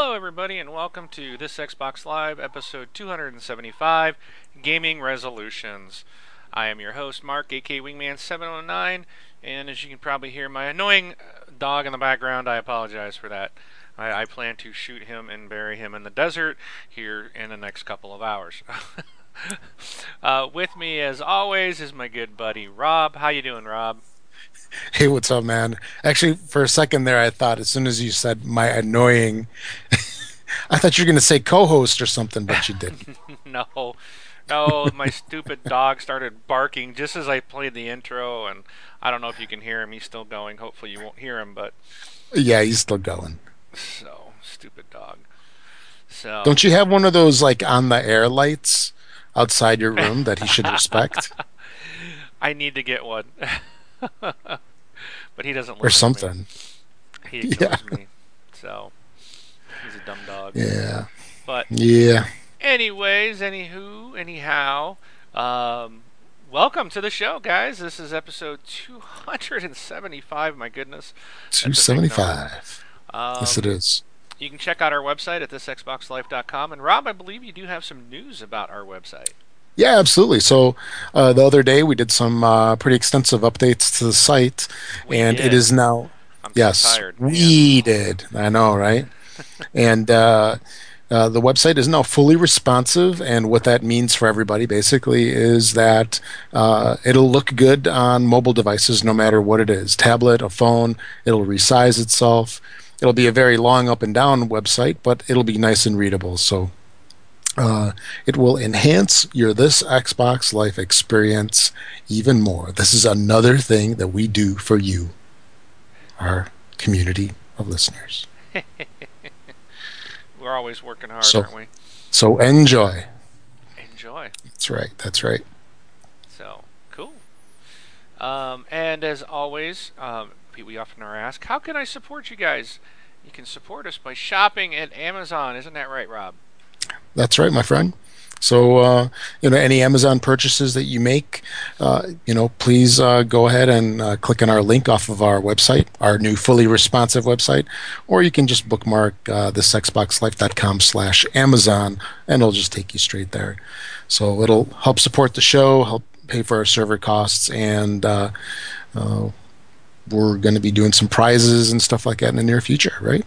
Hello, everybody, and welcome to this Xbox Life episode 275 Gaming Resolutions. I am your host, Mark, aka Wingman709, and as you can probably hear my annoying uh, dog in the background, I apologize for that. I, I plan to shoot him and bury him in the desert here in the next couple of hours. uh, with me, as always, is my good buddy Rob. How you doing, Rob? Hey, what's up, man? Actually, for a second there, I thought as soon as you said my annoying, I thought you were going to say co-host or something, but you didn't. no, no, my stupid dog started barking just as I played the intro, and I don't know if you can hear him. He's still going. Hopefully, you won't hear him, but yeah, he's still going. So stupid dog. So don't you have one of those like on the air lights outside your room that he should respect? I need to get one. but he doesn't or something. He ignores yeah. me, so he's a dumb dog. Yeah. But yeah. Anyways, anywho, anyhow, um, welcome to the show, guys. This is episode 275. My goodness, 275. Um, yes, it is. You can check out our website at thisxboxlife.com. And Rob, I believe you do have some news about our website. Yeah, absolutely. So uh, the other day we did some uh, pretty extensive updates to the site, we and did. it is now. I'm yes, so tired, we did. I know, right? and uh, uh, the website is now fully responsive, and what that means for everybody basically is that uh, it'll look good on mobile devices no matter what it is tablet, a phone, it'll resize itself. It'll be a very long up and down website, but it'll be nice and readable. So uh, it will enhance your this Xbox Life experience even more. This is another thing that we do for you, our community of listeners. We're always working hard, so, aren't we? So enjoy. Enjoy. That's right. That's right. So cool. Um, and as always, um, we often are asked, how can I support you guys? You can support us by shopping at Amazon. Isn't that right, Rob? That's right, my friend. So, uh, you know, any Amazon purchases that you make, uh, you know, please uh, go ahead and uh, click on our link off of our website, our new fully responsive website, or you can just bookmark uh, this xboxlife.com slash Amazon, and it'll just take you straight there. So it'll help support the show, help pay for our server costs, and uh, uh, we're going to be doing some prizes and stuff like that in the near future, right?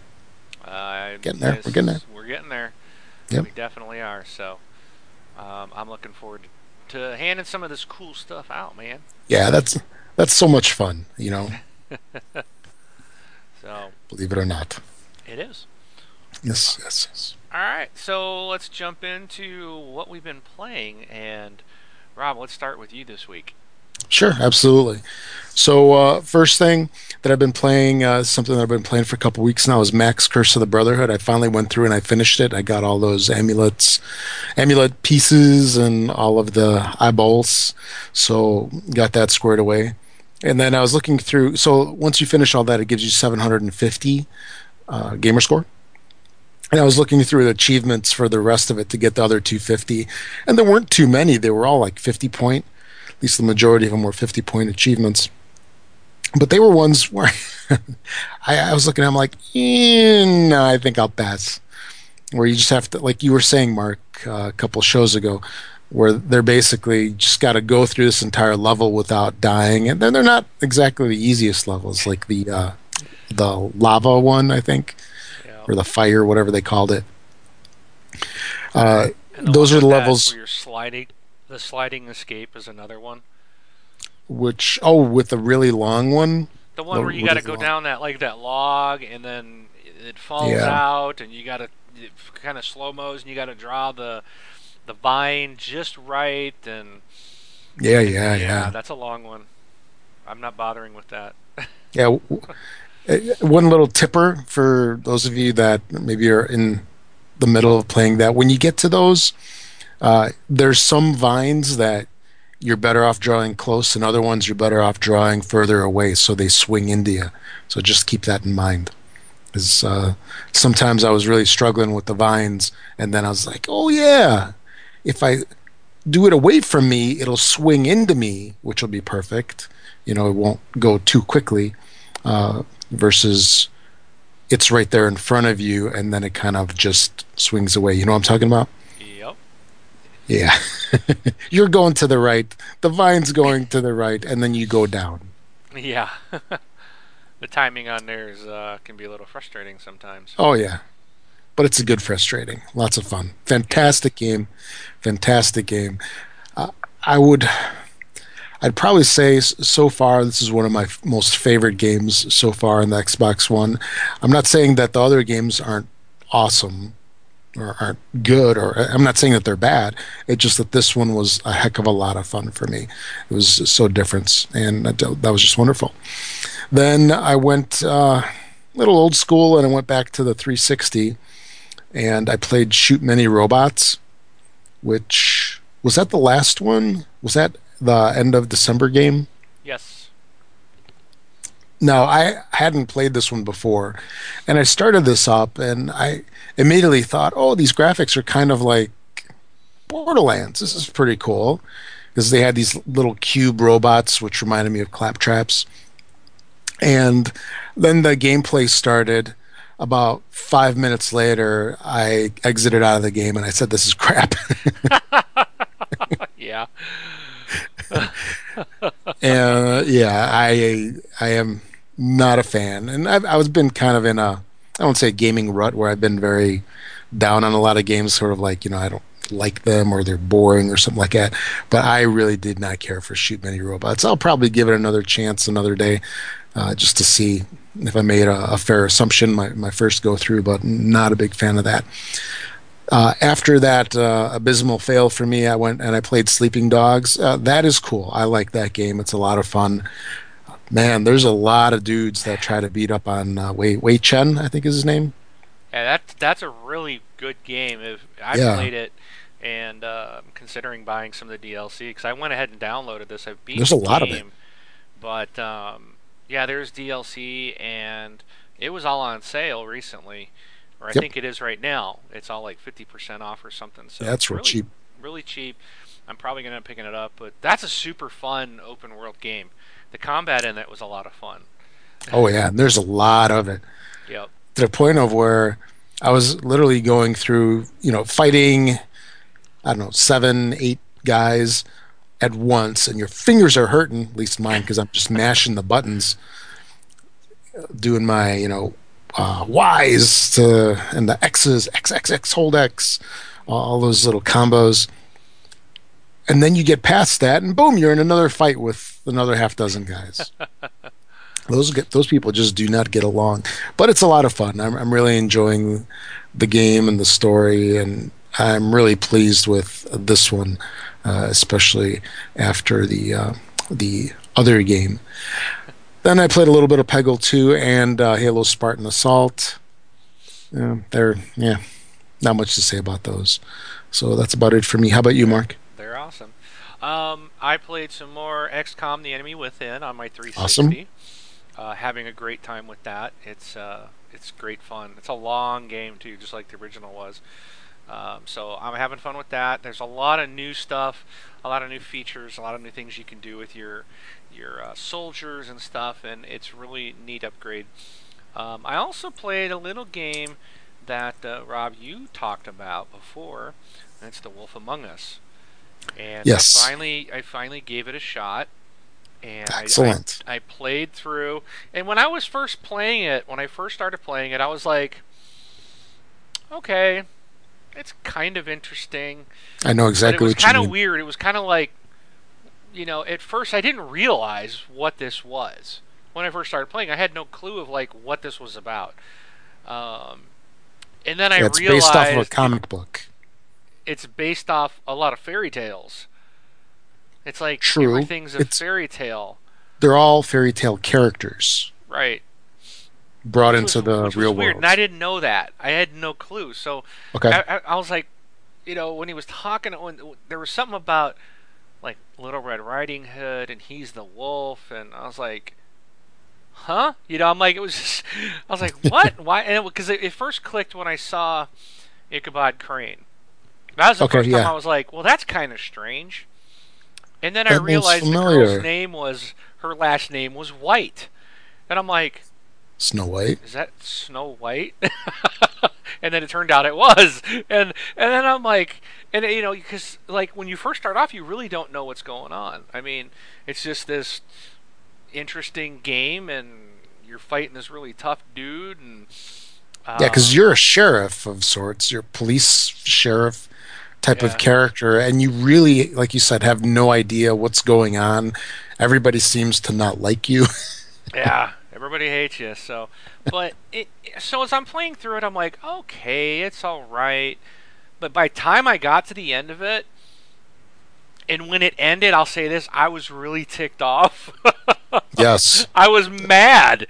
Uh, getting there. yes, we're getting there. We're getting there. Yep. We definitely are. So um, I'm looking forward to handing some of this cool stuff out, man. Yeah, that's that's so much fun, you know. so believe it or not, it is. Yes, yes, yes. All right, so let's jump into what we've been playing. And Rob, let's start with you this week. Sure, absolutely. So uh, first thing that I've been playing, uh, something that I've been playing for a couple weeks now, is Max Curse of the Brotherhood. I finally went through and I finished it. I got all those amulets, amulet pieces, and all of the eyeballs. So got that squared away. And then I was looking through. So once you finish all that, it gives you 750 uh, gamer score. And I was looking through the achievements for the rest of it to get the other 250, and there weren't too many. They were all like 50 point. At least the majority of them were 50 point achievements but they were ones where I, I, was looking at them like, eh, no, I think I'll pass. Where you just have to, like you were saying, Mark, uh, a couple shows ago, where they're basically just got to go through this entire level without dying, and then they're not exactly the easiest levels, like the uh, the lava one, I think, yeah. or the fire, whatever they called it. Uh, those are the levels. Where you're sliding. The sliding escape is another one. Which oh, with the really long one. The one where you got to go long- down that like that log, and then it falls Yeah. out, and you got to kind of slow mos, and you got to draw the the vine just right, and Yeah, yeah, yeah. that's a long one. I'm not bothering with that. Yeah. uh, One little tipper for those of you that maybe are in the middle of playing that. When you get to those, uh, there's some vines that you're better off drawing close, and other ones you're better off drawing further away, so they swing into you. So just keep that in mind. Because uh, sometimes I was really struggling with the vines, and then I was like, oh yeah, if I do it away from me, it'll swing into me, which will be perfect. You know, it won't go too quickly uh, versus it's right there in front of you, and then it kind of just swings away. You know what I'm talking about? Yeah. You're going to the right, the vine's going to the right, and then you go down. Yeah. the timing on there is, uh, can be a little frustrating sometimes. Oh, yeah. But it's a good frustrating. Lots of fun. Fantastic game. Fantastic game. Uh, I would. I'd probably say so far this is one of my f- most favorite games so far in the Xbox One. I'm not saying that the other games aren't awesome or aren't good, or I'm not saying that they're bad. It's just that this one was a heck of a lot of fun for me. It was so different, and that, was just wonderful. Then I went uh, a little old school, and I went back to the 360, and I played Shoot Many Robots, which was that the last one? Was that the end of December game? Yes. No, I hadn't played this one before, and I started this up, and I immediately thought, "Oh, these graphics are kind of like Borderlands. This is pretty cool." Because they had these little cube robots, which reminded me of claptraps. And then the gameplay started. About five minutes later, I exited out of the game and I said, "This is crap." yeah. uh, yeah, I I am not a fan, and I've I was been kind of in a I won't say gaming rut where I've been very down on a lot of games, sort of like you know I don't like them or they're boring or something like that. But I really did not care for Shoot Many Robots. I'll probably give it another chance another day, uh, just to see if I made a, a fair assumption my my first go through. But not a big fan of that. Uh, after that uh, abysmal fail for me, I went and I played Sleeping Dogs. Uh, that is cool. I like that game. It's a lot of fun. Man, there's a lot of dudes that try to beat up on uh, Wei Wei Chen. I think is his name. Yeah, that that's a really good game. If I Yeah. played it, and uh, I'm considering buying some of the DLC because I went ahead and downloaded this. I've beat There's the a lot of it. game, but um, yeah, there's DLC, and it was all on sale recently, or I Yep. think it is right now. It's all like 50% off or something. So That's real really, cheap. Really cheap. I'm probably gonna end up picking it up, but that's a super fun open world game. The combat in it was a lot of fun. Oh yeah, there's a lot of it. Yep. to the point of where I was literally going through, you know, fighting, I don't know, seven, eight guys at once, and your fingers are hurting, at least mine, because I'm just mashing the buttons, doing my, you know, uh, Y's to, and the X's, X, X, X, hold X, all those little combos. And then you get past that, and boom, you're in another fight with another half dozen guys. those get, those people just do not get along, but it's a lot of fun. I'm, I'm really enjoying the game and the story, and I'm really pleased with this one, uh, especially after the uh, the other game. Then I played a little bit of Peggle 2 and uh, Halo Spartan Assault. Yeah, they're yeah, not much to say about those. So that's about it for me. How about you, Mark? They're awesome. Um, I played some more XCOM: The Enemy Within on my 360. Uh, having a great time with that. It's uh, it's great fun. It's a long game too, just like the original was. Um, so I'm having fun with that. There's a lot of new stuff, a lot of new features, a lot of new things you can do with your your uh, soldiers and stuff, and it's really neat upgrade. Um, I also played a little game that uh, Rob you talked about before, it's The Wolf Among Us. And Yes. I finally I finally gave it a shot. And I- Excellent. I, I played through, and when I was first playing it, when I first started playing it, I was like, okay, it's kind of interesting. I know But it exactly was kind of weird. It was kind of like, you know, at first I didn't realize what this was. When I first started playing, I had no clue of like what this was about. Um, and then I Yeah, it's realized based off of a comic book. It's based off a lot of fairy tales. It's like True. everything's a It's- fairy tale, They're all fairy tale characters right? brought Which into was- the real world. and I didn't know that. I had no clue. So Okay. I, I, I was like, you know, when he was talking, when there was something about like Little Red Riding Hood, and he's the wolf, and I was like, huh? You know, I'm like, it was just, I was like, what? Why? And because it, it, first clicked when I saw Ichabod Crane. That was the Okay, first time yeah. I was like, well, that's kind of strange. And then I That name's realized the girl's name was her last name was White, and I'm like, Snow White. Is that Snow White? and then it turned out it was. And and then I'm like, and you know, because like when you first start off, you really don't know what's going on. I mean, it's just this interesting game, and you're fighting this really tough dude, and um, yeah, because you're a sheriff of sorts. You're a police sheriff type yeah. of character, and you really, like you said, have no idea what's going on. Everybody seems to not like you. yeah, everybody hates you. So, but it. So as I'm playing through it, I'm like, okay, it's all right. But by time I got to the end of it, and when it ended, I'll say this: I was really ticked off. yes, I was mad.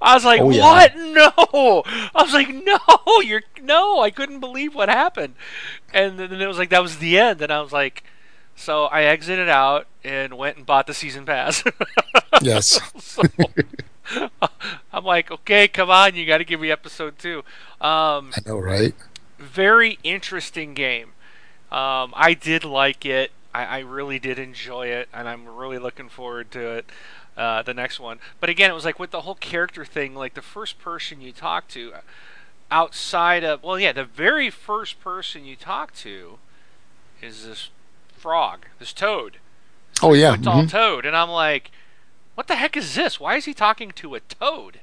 I was like, oh, yeah. "What? No!" I was like, "No, you're no!" I couldn't believe what happened, and then it was like that was the end, and I was like, so I exited out and went and bought the season pass. yes. so, I'm like, okay, come on, you got to give me episode two. Um, I know, right? Very interesting game. Um, I did like it. I, I, really did enjoy it, and I'm really looking forward to it. Uh, the next one, but again, it was like with the whole character thing. Like the first person you talk to, outside of well, yeah, the very first person you talk to is this frog, this toad. Oh yeah, it's all toad, and I'm like, what the heck is this? Why is he talking to a toad?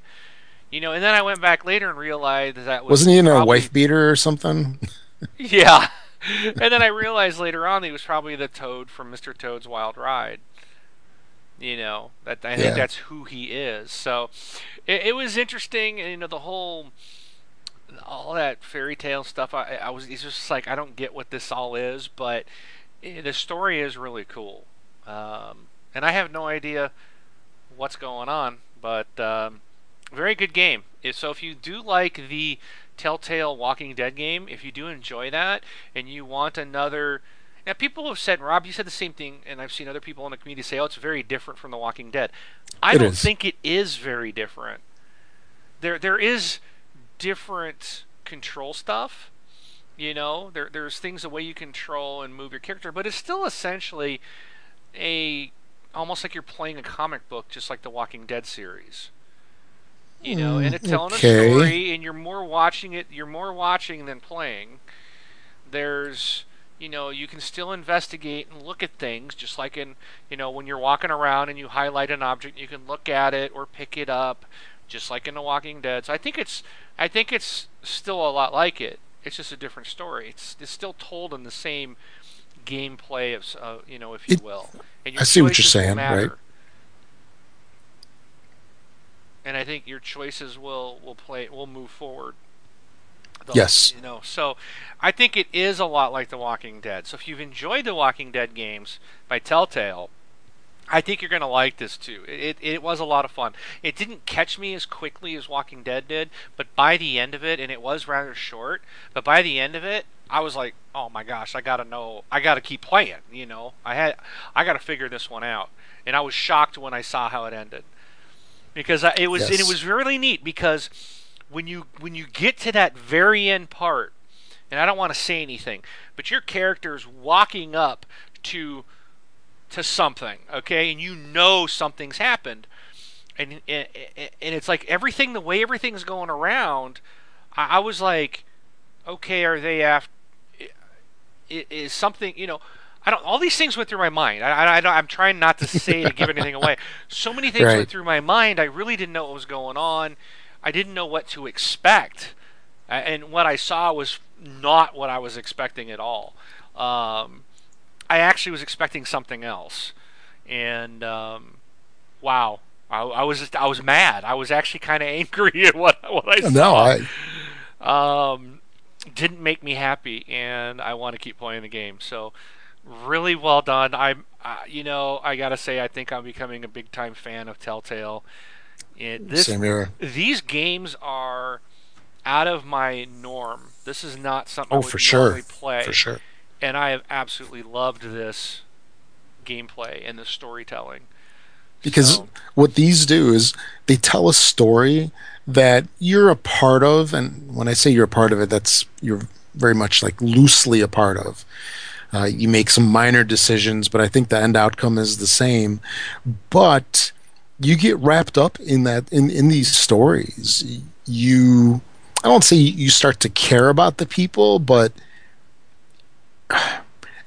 You know, and then I went back later and realized that was wasn't he in probably... a wife beater or something? yeah, and then I realized later on he was probably the Toad from Mr. Toad's Wild Ride. You know, that I yeah. think that's who he is. So it, it, was interesting. You know, the whole all that fairy tale stuff. I, I was it's just like I don't get what this all is, but it, eh, the story is really cool. Um, and I have no idea what's going on, but um, very good game. So if you do like the Telltale Walking Dead game, if you do enjoy that and you want another. Now, people have said, Rob, you said the same thing, and I've seen other people in the community say, oh, it's very different from The Walking Dead. I it don't is. think it is very different. There, There is different control stuff. You know, there, there's things the way you control and move your character, but it's still essentially a almost like you're playing a comic book, just like the Walking Dead series you know, and it's telling mm, okay. a story, and you're more watching it. You're more watching than playing. There's, you know, you can still investigate and look at things, just like in, you know, when you're walking around and you highlight an object, you can look at it or pick it up, just like in The Walking Dead. So I think it's, I think it's still a lot like it. It's just a different story. It's it's still told in the same gameplay of, uh, you know, if you it, will. I see what you're saying, right? and I think your choices will will play will move forward. Though, yes. You know, so I think it is a lot like The Walking Dead. So if you've enjoyed the Walking Dead games by Telltale, I think you're going to like this too. It, it was a lot of fun. It didn't catch me as quickly as Walking Dead did, but by the end of it, and it was rather short, but by the end of it, I was like, oh my gosh, I got to know, I got to keep playing. You know, I had, I got to figure this one out, and I was shocked when I saw how it ended because it was yes. it was really neat because when you when you get to that very end part, and I don't want to say anything, but your character is walking up to to something, okay, and you know something's happened, and and, and it's like everything the way everything's going around, I, I was like, okay, are they after? Is something you know? I don't. All these things went through my mind. I, I, am trying not to say to give anything away. So many things right. went through my mind. I really didn't know what was going on. I didn't know what to expect, and what I saw was not what I was expecting at all. Um, I actually was expecting something else, and um, wow, I, I, was I was mad. I was actually kind of angry at what what I saw. No, I. Um, didn't make me happy, and I want to keep playing the game. So really well done. I'm, uh, you know, I gotta say, I think I'm becoming a big time fan of Telltale. It, this, Same. These games are out of my norm. This is not something oh, I would for sure. play. For sure. And I have absolutely loved this gameplay and the storytelling. Because so. what these do is they tell a story that you're a part of, and when I say you're a part of it, that's you're very much like loosely a part of. Uh, you make some minor decisions, but I think the end outcome is the same. But you get wrapped up in that in in these stories. You I don't say you start to care about the people, but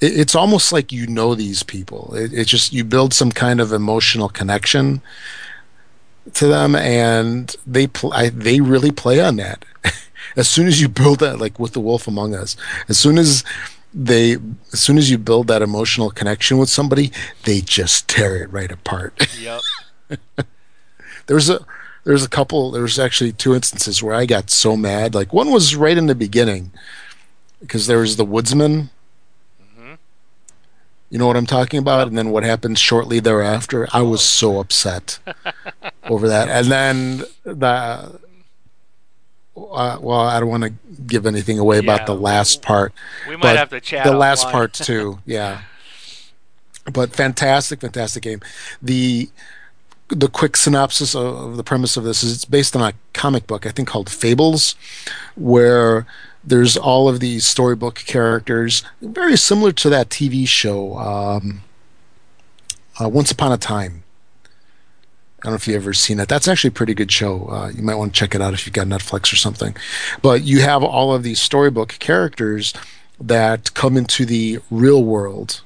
it's almost like you know these people. It, it's just you build some kind of emotional connection to them, and they pl- I, they really play on that. as soon as you build that, like with the Wolf Among Us, as soon as they as soon as you build that emotional connection with somebody, they just tear it right apart. Yep. there's a there's a couple there's actually two instances where I got so mad. Like one was right in the beginning because there was the woodsman. Mm-hmm. You know what I'm talking about? And then what happened shortly thereafter? I was so upset over that. And then the uh, well, I don't want to give anything away Yeah. about the last part. We might have to chat. the last part too yeah but fantastic fantastic game the the quick synopsis of, of the premise of this is it's based on a comic book i think called fables where there's all of these storybook characters very similar to that tv show um, uh, once upon a time I don't know if you've ever seen it. That's actually a pretty good show. Uh, you might want to check it out if you've got Netflix or something. But you have all of these storybook characters that come into the real world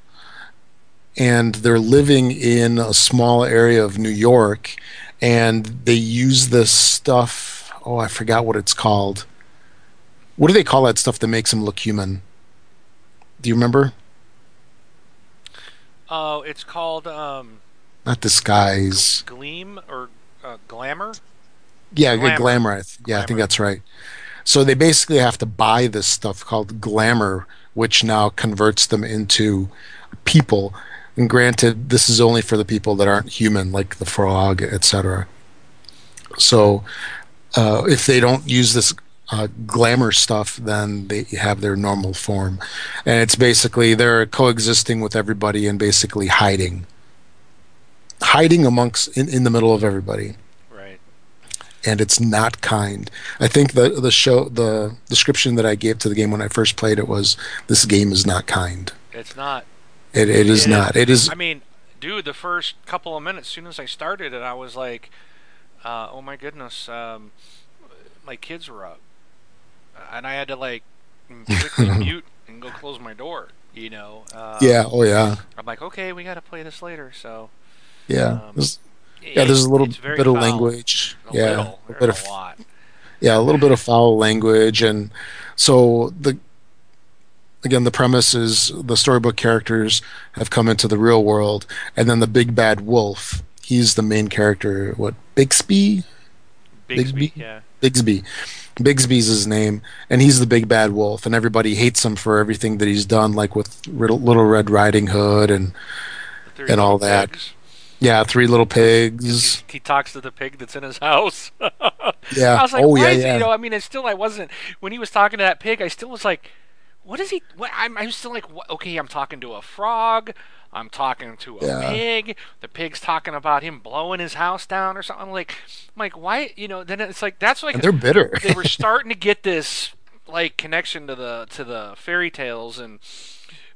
and they're living in a small area of New York and they use this stuff oh I forgot what it's called. What do they call that stuff that makes them look human? Do you remember? Oh, it's called um, not disguise. Gleam or uh, Glamour. yeah Glamour. glamour, I th- yeah I think that's right. So they basically have to buy this stuff called glamour which now converts them into people and granted this is only for the people that aren't human like the frog etc so uh, if they don't use this uh, glamour stuff then they have their normal form and it's basically they're coexisting with everybody and basically hiding hiding amongst in, in the middle of everybody Right. and it's not kind. I think the the show the description that I gave to the game when I first played it was this game is not kind. It's not. It it is It- not. It is I mean, dude, the first couple of minutes, as soon as I started it, I was like, uh, "Oh my goodness, um, my kids were up," and I had to like quickly mute and go close my door. You know. Uh, yeah, oh yeah. I'm like, okay, we got to play this later. So. Yeah. Um, There's- yeah, there's a little bit of foul. language. A yeah. little, a bit a of lot. yeah, a little bit of foul language and so the again the premise is the storybook characters have come into the real world and then the big bad wolf, he's the main character, what Bixby? Bigsby, Bigsby? yeah. Bigsby. Bigsby's his name, and he's the big bad wolf, and everybody hates him for everything that he's done, like with Riddle- Little Red Riding Hood, and and all that. pigs. yeah, Three Little Pigs. he talks to the pig that's in his house. Yeah. I was like, oh yeah, he, yeah. you know, I mean, it's still, I wasn't, when he was talking to that pig, I still was like, what is he, what, I'm, I'm still like, what, okay, I'm talking to a frog, I'm talking to a Yeah. pig, the pig's talking about him blowing his house down or something, like, I'm like, why, you know, then it's like, that's like, and they're bitter. they were starting to get this, like, connection to the, to the fairy tales and,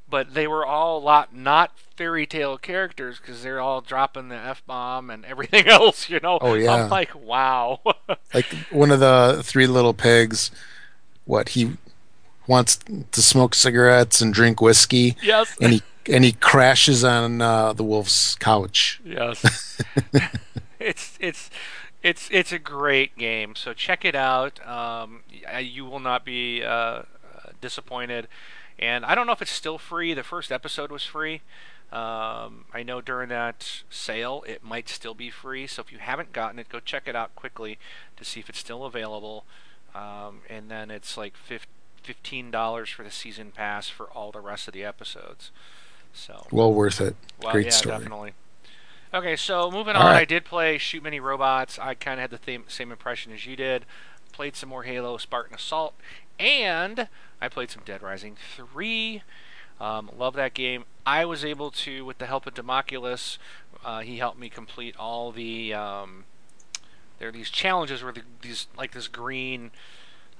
but they were all a lot not fairy tale characters because they're all dropping the f bomb and everything else. You know. Oh, yeah. I'm like, wow. like one of the Three Little Pigs. What he wants to smoke cigarettes and drink whiskey, yes. and he and he crashes on uh, the wolf's couch. Yes. it's it's it's it's a great game. So check it out. Um, you will not be uh, uh, disappointed. And I don't know if it's still free. The first episode was free. Um, I know during that sale it might still be free. So if you haven't gotten it, go check it out quickly to see if it's still available. Um, and then it's like fif- fifteen dollars for the season pass for all the rest of the episodes. So Well worth it. well, Great yeah, story. definitely. Okay, so moving on, right. I did play Shoot Many Robots. I kind of had the thame, same impression as you did. Played some more Halo Spartan Assault, and I played some Dead Rising 3. Um, love that game. I was able to, with the help of Democulus, uh, he helped me complete all the. Um, there are these challenges where the, these like this green,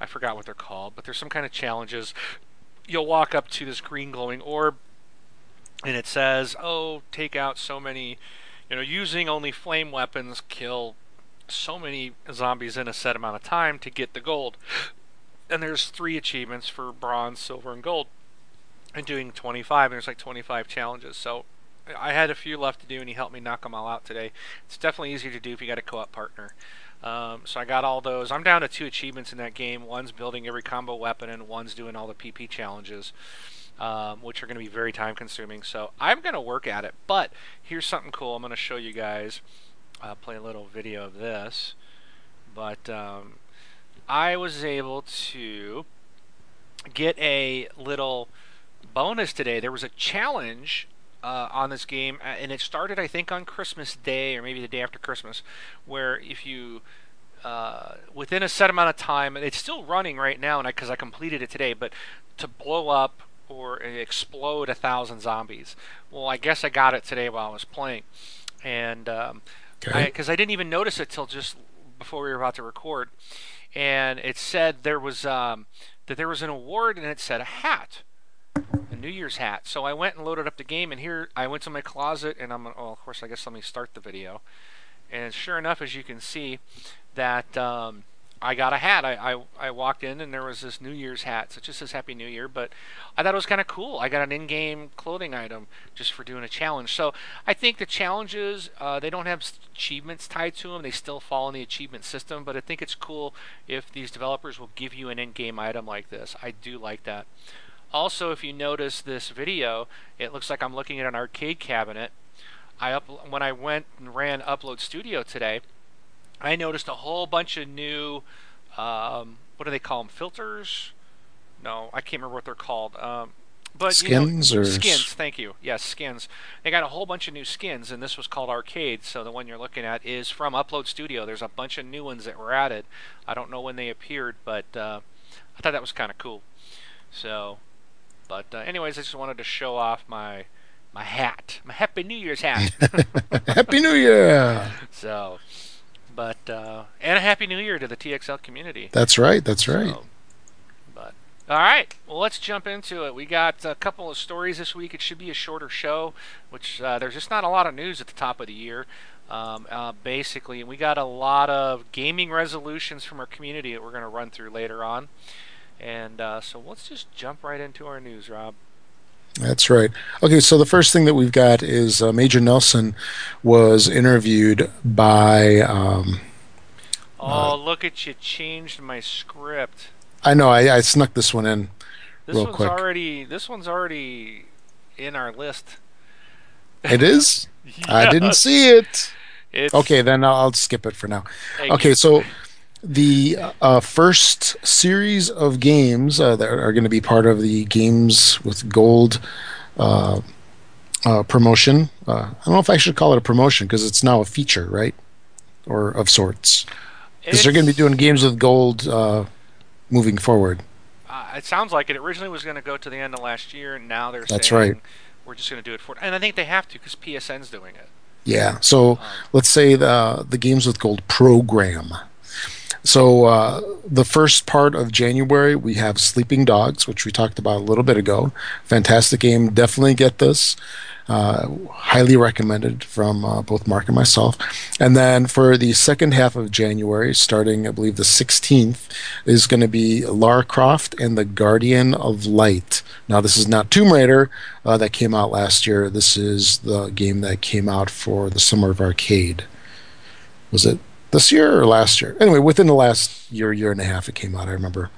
I forgot what they're called, but there's some kind of challenges. You'll walk up to this green glowing orb, and it says, "Oh, take out so many, you know, using only flame weapons kill so many zombies in a set amount of time to get the gold. And there's three achievements for bronze, silver, and gold. And doing 25, and there's like 25 challenges. So I had a few left to do, and he helped me knock them all out today. It's definitely easier to do if you got a co-op partner. Um, so I got all those. I'm down to two achievements in that game. One's building every combo weapon, and one's doing all the PP challenges um, which are going to be very time consuming. So I'm going to work at it. But here's something cool. I'm going to show you guys. Uh, play a little video of this. But um, I was able to get a little bonus today. There was a challenge uh, on this game, uh, and it started, I think, on Christmas Day or maybe the day after Christmas, where if you uh, within a set amount of time, and it's still running right now, because I, I, completed it today. But to blow up or explode a thousand zombies. Well, I guess I got it today while I was playing, and um, because I, I, didn't even notice it till just before we were about to record, and it said there was um, that there was an award, and it said a hat, a New Year's hat. So I went and loaded up the game, and here I went to my closet, and I'm well, of course, I guess let me start the video, and sure enough, as you can see, that. Um, I got a hat. I, I, I walked in and there was this New Year's hat. So it just says Happy New Year, but I thought it was kind of cool. I got an in-game clothing item just for doing a challenge. So I think the challenges uh, they don't have achievements tied to them. They still fall in the achievement system, but I think it's cool if these developers will give you an in-game item like this. I do like that. Also, if you notice this video, it looks like I'm looking at an arcade cabinet. I up when I went and ran Upload Studio today. I noticed a whole bunch of new, um, what do they call them? Filters? No, I can't remember what they're called. Um, but skins you know, or skins. Thank you. Yes, skins. They got a whole bunch of new skins, and this was called Arcade. So the one you're looking at is from Upload Studio. There's a bunch of new ones that were added. I don't know when they appeared, but uh, I thought that was kind of cool. So, but uh, anyways, I just wanted to show off my my hat, my Happy New Year's hat. Happy New Year. So, but uh, and a happy new year to the TXL community. That's right. That's right. So, but all right, well let's jump into it. We got a couple of stories this week. It should be a shorter show, which uh, there's just not a lot of news at the top of the year. Um, uh, basically, and we got a lot of gaming resolutions from our community that we're going to run through later on. And uh, so let's just jump right into our news, Rob. That's right. Okay, so the first thing that we've got is uh, Major Nelson was interviewed by. Um, oh, uh, look at you! Changed my script. I know. I, I snuck this one in. This real one's quick. already. This one's already in our list. It is. yes. I didn't see it. It's, okay, then I'll skip it for now. Okay, you. so the uh, first series of games uh, that are going to be part of the Games with Gold uh, uh promotion. Uh, I don't know if I should call it a promotion because it's now a feature, right? Or of sorts. Because they're going to be doing Games with Gold uh, moving forward. it sounds like it originally was going to go to the end of last year, and now they're That's saying right. we're just going to do it for. And I think they have to because PSN's doing it. Yeah. So um, let's say the the Games with Gold program so uh, the first part of January, we have Sleeping Dogs, which we talked about a little bit ago. Fantastic game. Definitely get this. Uh, highly recommended from uh, both Mark and myself. And then for the second half of January, starting I believe the 16th, is going to be Lara Croft and the Guardian of Light. Now this is not Tomb Raider uh, that came out last year. This is the game that came out for the Summer of Arcade. Was it this year or last year. Anyway, within the last year, year and a half, it came out. I remember.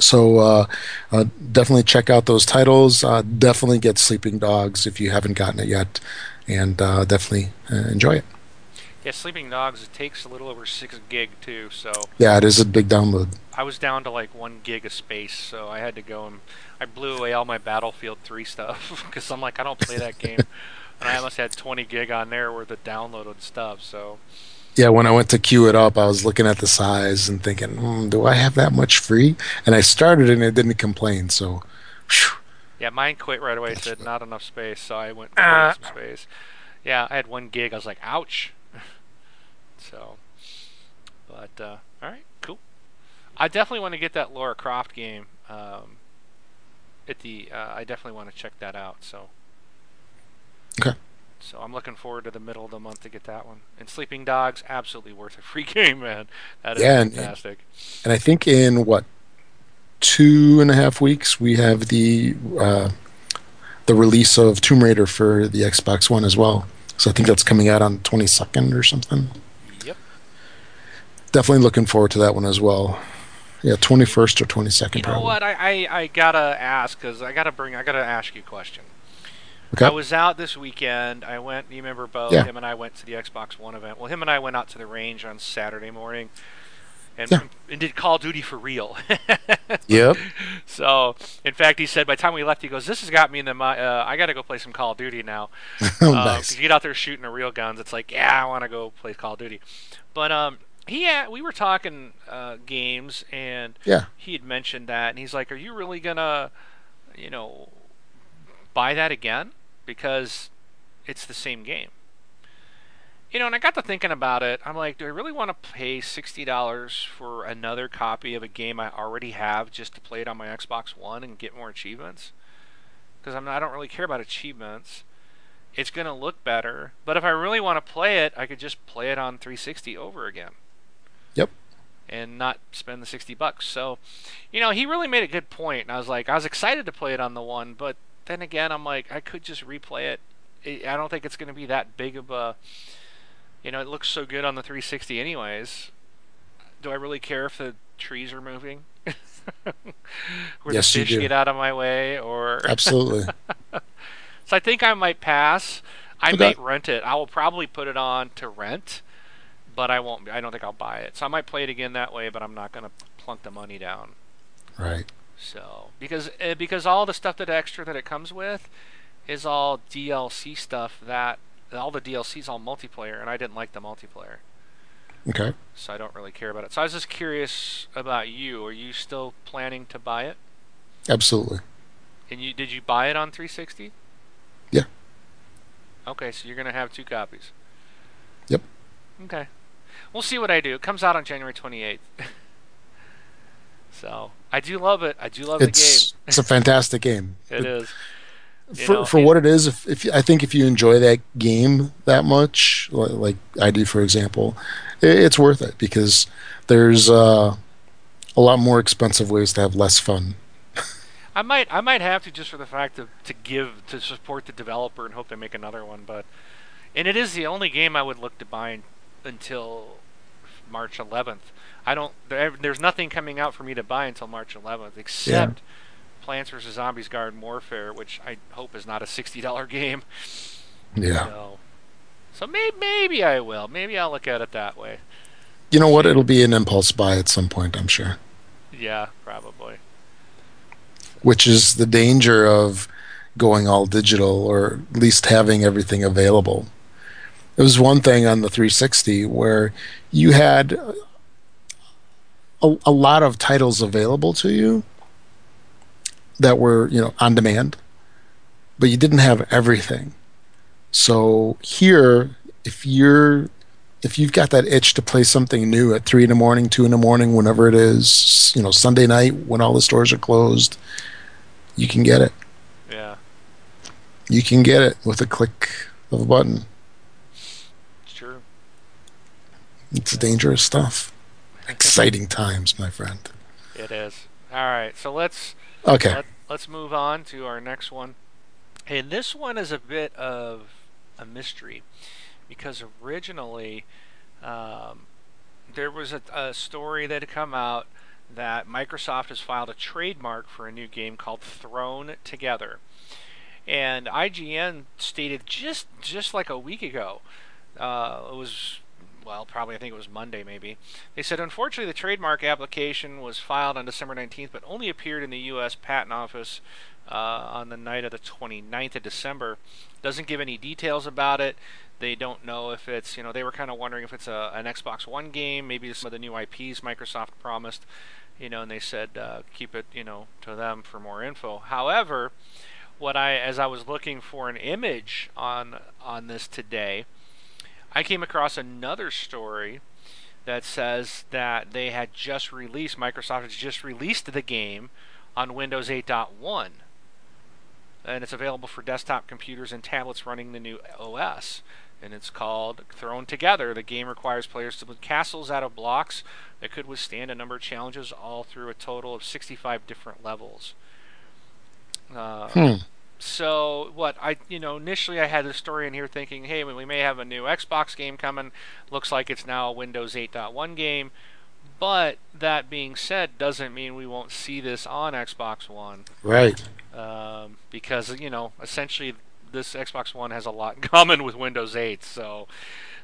So uh, uh, definitely check out those titles. Uh, definitely get Sleeping Dogs if you haven't gotten it yet, and uh, definitely uh, enjoy it. Yeah, Sleeping Dogs it takes a little over six gig too. So yeah, it is a big download. I was down to like one gig of space, so I had to go and I blew away all my Battlefield 3 stuff because I'm like I don't play that game, and I almost had 20 gig on there worth of downloaded stuff. So yeah, when I went to queue it up, I was looking at the size and thinking, mm, do I have that much free? And I started and it didn't complain. So, whew. yeah, mine quit right away. It said not enough space, so I went uh, some space. Yeah, I had one gig. I was like, ouch. so, but uh, all right, cool. I definitely want to get that Lara Croft game. Um, at the, uh, I definitely want to check that out. So, okay. So I'm looking forward to the middle of the month to get that one. And Sleeping Dogs, absolutely worth a free game, man. That is Yeah, and- fantastic. And I think in what two and a half weeks we have the uh, the release of Tomb Raider for the Xbox One as well. So I think that's coming out on twenty second or something. Yep. Definitely looking forward to that one as well. Yeah, twenty first or twenty second. You know probably. what? I, I, I gotta ask because I gotta bring I gotta ask you a question. Okay. I was out this weekend. I went. You remember Bo? Yeah. Him and I went to the Xbox One event. Well, him and I went out to the range on Saturday morning, and, Yeah. and did Call of Duty for real. Yep. so, in fact, he said by the time we left, he goes, "This has got me in the. Uh, I got to go play some Call of Duty now." oh, Uh, nice. 'cause you get out there shooting the real guns. It's like, yeah, I want to go play Call of Duty. But um, he had, we were talking uh, games, and Yeah. he had mentioned that, and he's like, "Are you really gonna, you know, buy that again? Because it's the same game." You know, and I got to thinking about it. I'm like, do I really want to pay sixty dollars for another copy of a game I already have just to play it on my Xbox One and get more achievements? Because I'm not, I don't really care about achievements. It's going to look better, but if I really want to play it, I could just play it on 360 over again Yep. and not spend the 60 bucks. So, you know, he really made a good point. And I was like, I was excited to play it on the one, but then again, I'm like, I could just replay it. I I don't think it's going to be that big of a, you know, it looks so good on the 360 anyways. Do I really care if the trees are moving? Where Yes, the you fish get out of my way or Absolutely. so I think I might pass. I Okay. might rent it. I will probably put it on to rent, but I won't. I don't think I'll buy it. So I might play it again that way, but I'm not gonna plunk the money down. right. So because uh, because all the stuff that extra that it comes with is all DLC stuff that all the DLC is all multiplayer, and I didn't like the multiplayer, Okay. so I don't really care about it. So I was just curious about you. Are you still planning to buy it? Absolutely. And you did you buy it on 360? Yeah. Okay, so you're gonna have two copies. Yep. Okay. We'll see what I do. It comes out on January 28th. so I do love it. I do love It's the game. it's a fantastic game. game. It is. For know, for it- what it is, if, if I think if you enjoy that game that much, li- like I do, for example, i it's worth it because there's uh, a lot more expensive ways to have less fun. I might I might have to just for the fact of to give to support the developer and hope they make another one. But and it is the only game I would look to buy until March 11th. I don't. There, there's nothing coming out for me to buy until March 11th except Plants vs Zombies Garden Warfare, which I hope is not a $60 game. Yeah, So, so maybe maybe I will. Maybe I'll look at it that way. you know what? It'll be an impulse buy at some point, I'm sure. Yeah, probably. Which is the danger of going all digital, or at least having everything available. It was one thing on the 360 where you had a, a lot of titles available to you that were, you know, on demand, but you didn't have everything. So here, if you're if you've got that itch to play something new at three in the morning, two in the morning, whenever it is, you know, Sunday night when all the stores are closed, you can get it. Yeah, You can get it with a click of a button. it's true. It's dangerous stuff. Exciting times, my friend. It is. All right, so let's Okay. Let, let's move on to our next one. And this one is a bit of a mystery because originally um, there was a, a story that had come out that Microsoft has filed a trademark for a new game called Thrown Together. And IGN stated just just like a week ago, uh, it was well, probably I think it was Monday maybe. They said unfortunately the trademark application was filed on December 19th, but only appeared in the U.S. Patent Office uh, on the night of the 29th of December. Doesn't give any details about it. They don't know if it's you know they were kind of wondering if it's a, an Xbox One game, maybe some of the new IPs Microsoft promised, you know, and they said uh, keep it you know to them for more info. However, what I as I was looking for an image on on this today, I came across another story that says that they had just released Microsoft has just released the game on Windows 8.1. and it's available for desktop computers and tablets running the new OS. And it's called Thrown Together. The game requires players to build castles out of blocks that could withstand a number of challenges, all through a total of 65 different levels. Uh, Hmm. So what I you know initially I had the story in here thinking, hey, we may have a new Xbox game coming. Looks like it's now a Windows 8.1 game. But that being said, doesn't mean we won't see this on Xbox One Right. um, because you know essentially this Xbox One has a lot in common with Windows 8. So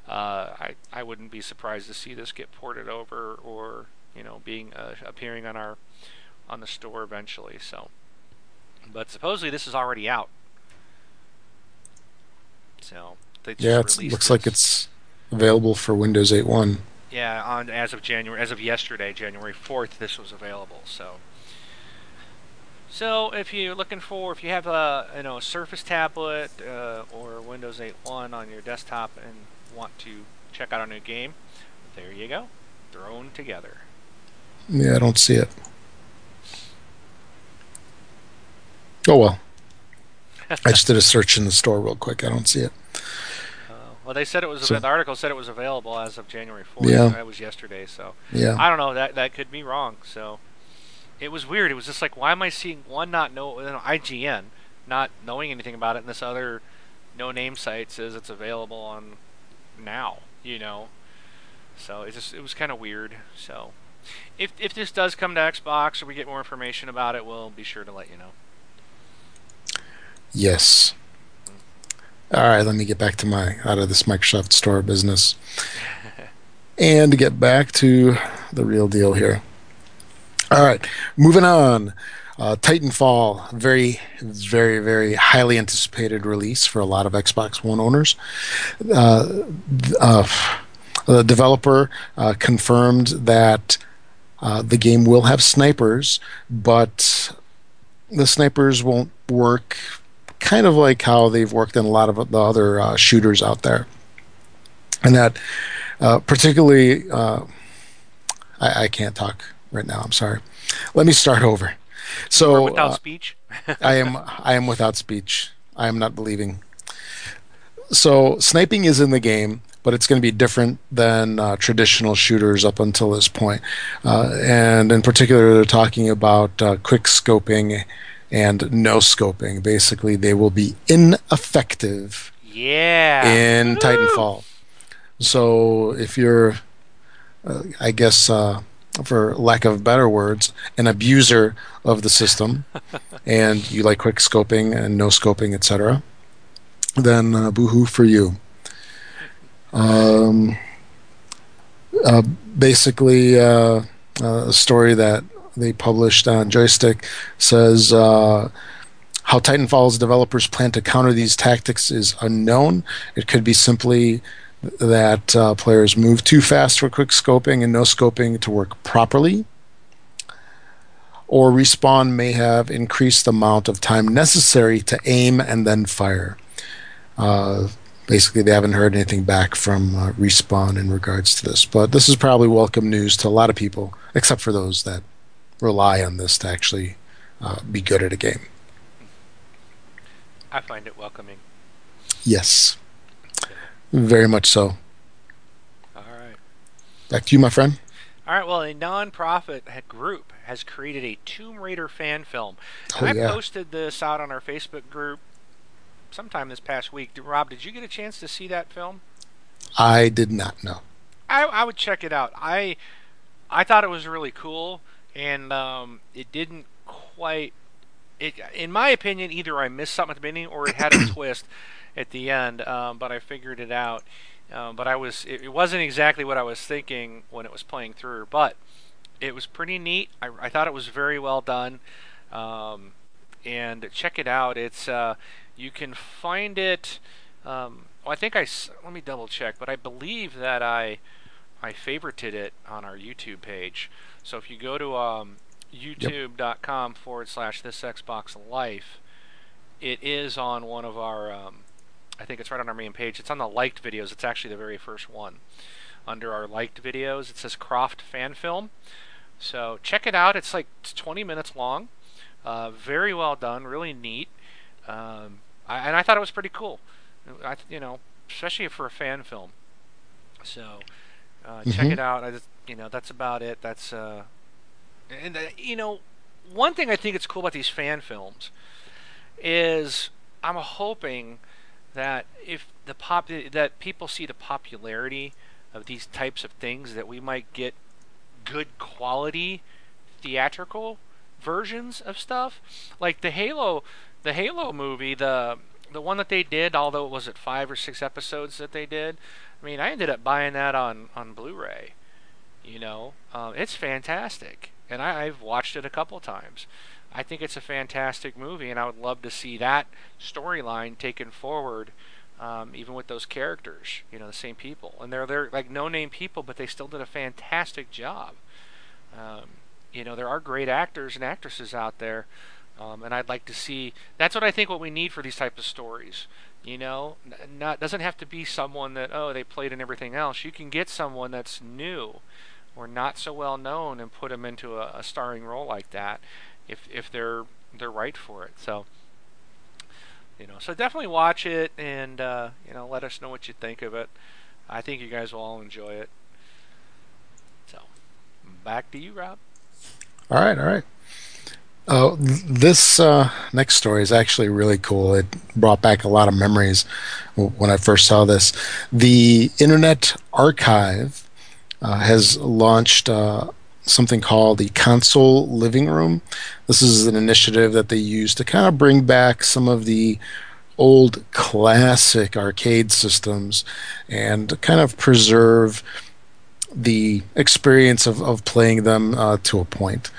uh, I I wouldn't be surprised to see this get ported over or you know being uh, appearing on our on the store eventually. So, but supposedly this is already out. So they just Yeah, it looks like it's available for Windows 8.1. yeah on as of January as of yesterday January 4th this was available. So. So if you're looking for, if you have a you know a Surface tablet uh, or Windows 8.1 on your desktop and want to check out a new game, there you go, thrown together. Yeah, I don't see it. Oh well. I just did a search in the store real quick. I don't see it. Uh, well, they said it was. So- the article said it was available as of January 4th. Yeah. That was yesterday. So Yeah. I don't know. That that could be wrong. So it was weird. It was just like, why am I seeing one not know you know, IGN not knowing anything about it, and this other no name site says it's available on now. You know. So it just it was kind of weird. So if if this does come to Xbox or we get more information about it, we'll be sure to let you know. Yes. All right, let me get back to my out of this Microsoft Store business. And get back to the real deal here. All right, moving on. Uh, Titanfall, very, very, very highly anticipated release for a lot of Xbox One owners. Uh, uh, the developer uh, confirmed that uh, the game will have snipers, but the snipers won't work kind of like how they've worked in a lot of the other uh, shooters out there. And that, uh, particularly, uh, I, I can't talk right now. I'm sorry. Let me start over. So Or without uh, speech. I am I am without speech. I am not believing. So sniping is in the game, but it's going to be different than uh, traditional shooters up until this point. Uh, and in particular, they're talking about uh, quick scoping and no scoping. Basically, they will be ineffective yeah. in Woo! Titanfall. So if you're, uh, I guess, uh, for lack of better words, an abuser of the system, and you like quick scoping and no scoping, etc., then uh, boohoo for you. Um, uh, basically, uh, uh, a story that they published on Joystiq says. Uh, how Titanfall's developers plan to counter these tactics is unknown. It could be simply that uh, players move too fast for quick scoping and no scoping to work properly. Or Respawn may have increased the amount of time necessary to aim and then fire. Uh, basically, they haven't heard anything back from uh, Respawn in regards to this. But this is probably welcome news to a lot of people, except for those that rely on this to actually uh, be good at a game. I find it welcoming. Yes. Very much so. All right. Back to you, my friend. All right. Well, a non-profit group has created a Tomb Raider fan film. Oh, I yeah. posted this out on our Facebook group sometime this past week. Rob, did you get a chance to see that film? I did not know. I, I would check it out. I I thought it was really cool, and um, it didn't quite. It, in my opinion, either I missed something at the beginning or it had a twist at the end. Um, but I figured it out. Um, but I was it, it wasn't exactly what I was thinking when it was playing through. But it was pretty neat. I, I thought it was very well done. Um, and check it out. It's uh, you can find it. Um, well, I think I let me double check, but I believe that I I favorited it on our YouTube page. So if you go to um, youtube.com forward slash this Xbox Life, it is on one of our. Um, I think it's right on our main page. It's on the liked videos. It's actually the very first one. Under our liked videos, it says Croft Fan Film. So check it out. It's like 20 minutes long. Uh, very well done. Really neat. Um, I, and I thought it was pretty cool. I, you know, especially for a fan film. So uh, mm-hmm. check it out. I just, you know, that's about it. That's uh, and uh, you know, one thing I think it's cool about these fan films is I'm hoping that if the pop that people see the popularity of these types of things that we might get good quality theatrical versions of stuff like the Halo the Halo movie the the one that they did although it was at 5 or 6 episodes that they did I mean I ended up buying that on on Blu-ray you know um, it's fantastic and I, I've watched it a couple times I think it's a fantastic movie, and I would love to see that storyline taken forward, um, even with those characters, you know, the same people. And they're they're like no name people, but they still did a fantastic job. Um, you know, there are great actors and actresses out there, um, and I'd like to see. That's what I think. What we need for these type of stories. You know, not doesn't have to be someone that oh they played in everything else. You can get someone that's new or not so well known and put them into a, a starring role like that if if they're they're right for it. So you know, so definitely watch it and uh, you know let us know what you think of it. I think you guys will all enjoy it. So back to you, Rob. All right, all right. Uh, this uh, next story is actually really cool. It brought back a lot of memories when I first saw this. The Internet Archive uh, has launched uh, something called the Console Living Room. This is an initiative that they use to kind of bring back some of the old classic arcade systems and kind of preserve the experience of, of playing them uh, to a point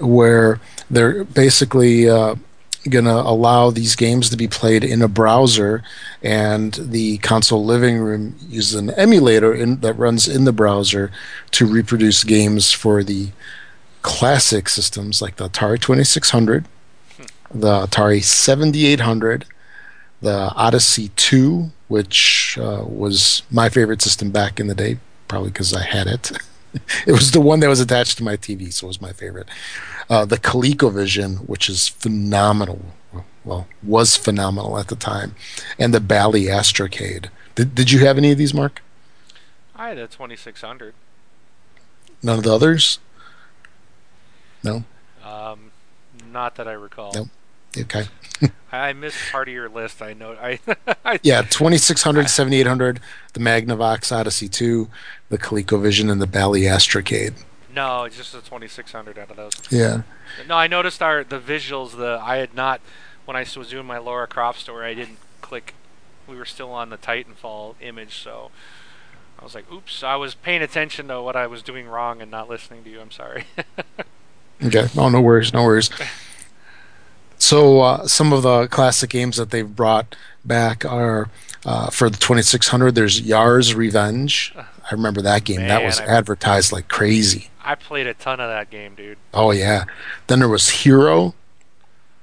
where they're basically uh, going to allow these games to be played in a browser, and the console living room uses an emulator in, that runs in the browser to reproduce games for the classic systems like the Atari 2600, the Atari 7800, the Odyssey 2, which uh, was my favorite system back in the day, probably because I had it. it was the one that was attached to my TV, so it was my favorite. Uh, the ColecoVision, which is phenomenal, well, was phenomenal at the time, and the Bally Astrocade. Did, did you have any of these, Mark? I had a 2600. None of the others? No? Um, not that I recall. Nope. Okay. I missed part of your list. I know. I, yeah, 2600, 7800, the Magnavox Odyssey 2, the ColecoVision, and the Bally Astrocade. No, it's just the 2600 out of those. Yeah. No, I noticed our the visuals. The I had not when I was doing my Lara Croft story. I didn't click. We were still on the Titanfall image, so I was like, "Oops!" I was paying attention to what I was doing wrong and not listening to you. I'm sorry. okay. Oh, no worries. No worries. So uh, some of the classic games that they've brought back are uh, for the 2600. There's Yars' Revenge. I remember that game. Man, that was I, advertised like crazy. I played a ton of that game, dude. Oh yeah. Then there was Hero.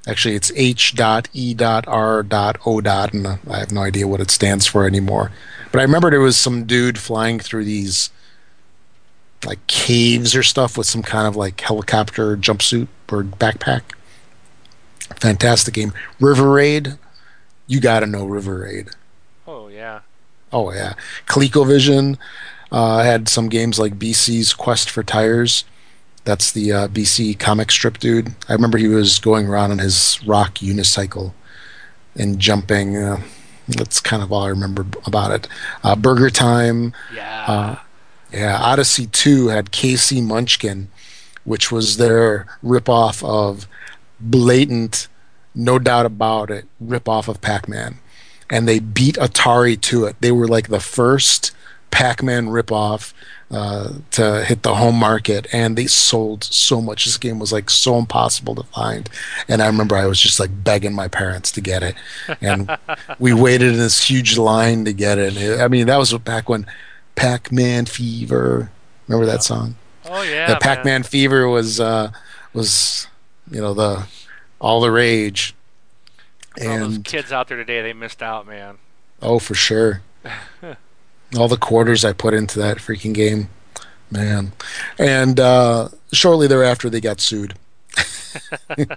Actually, it's H dot E dot R dot O dot, and uh, I have no idea what it stands for anymore. But I remember there was some dude flying through these like caves or stuff with some kind of like helicopter jumpsuit or backpack. Fantastic game. River Raid. You got to know River Raid. Oh yeah. Oh yeah. ColecoVision uh, had some games like BC's Quest for Tires. That's the uh, BC comic strip dude. I remember he was going around on his rock unicycle and jumping. Uh, that's kind of all I remember about it. Uh, Burger Time. Yeah. Uh, yeah. Odyssey 2 had K.C. Munchkin, which was their ripoff of blatant, no doubt about it, ripoff of Pac Man. And they beat Atari to it. They were like the first Pac-Man ripoff uh, to hit the home market, and they sold so much. This game was like so impossible to find, and I remember I was just like begging my parents to get it, and we waited in this huge line to get it. I mean, that was back when Pac-Man Fever. Remember that song? Oh yeah, the Pac-Man man. Fever was uh, was you know the all the rage. And all those kids out there today, they missed out, man. Oh, for sure. all the quarters I put into that freaking game, man. And uh, shortly thereafter, they got sued.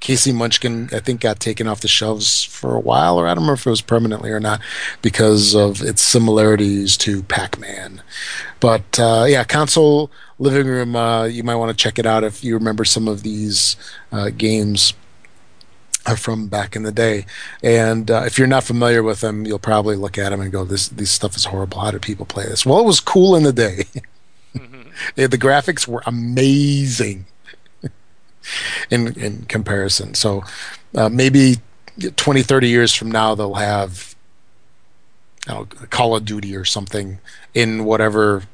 K.C. Munchkin, I think, got taken off the shelves for a while, or I don't remember if it was permanently or not, because of its similarities to Pac Man. But uh, yeah, console living room, uh, you might want to check it out if you remember some of these uh, games from back in the day. And uh, if you're not familiar with them, you'll probably look at them and go, "This this stuff is horrible. How do people play this?" Well, it was cool in the day. mm-hmm. the graphics were amazing in in comparison. So uh, maybe 20, 30 years from now, they'll have you know, Call of Duty or something in whatever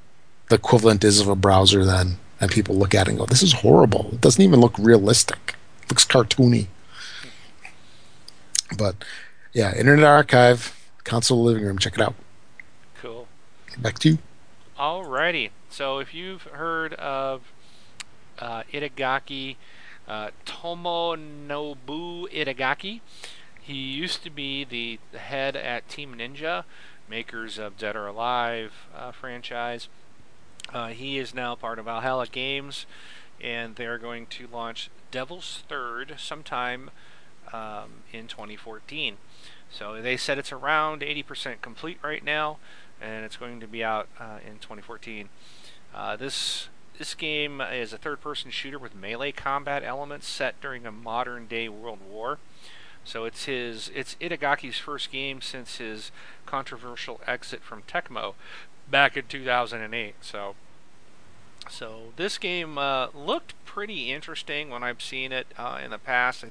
the equivalent is of a browser then. And people look at it and go, this is horrible. It doesn't even look realistic. It looks cartoony. But yeah, Internet Archive, console living room, check it out. Cool. Back to you. Alrighty. So if you've heard of uh, Itagaki, uh, Tomonobu Itagaki, he used to be the head at Team Ninja, makers of Dead or Alive uh, franchise. Uh, he is now part of Valhalla Games, and they're going to launch Devil's Third sometime um, in 2014. So they said it's around 80% complete right now, and it's going to be out uh, in 2014. Uh, this this game is a third-person shooter with melee combat elements set during a modern-day world war. So it's his it's Itagaki's first game since his controversial exit from Tecmo back in 2008. So so this game uh, looked pretty interesting when I've seen it uh, in the past.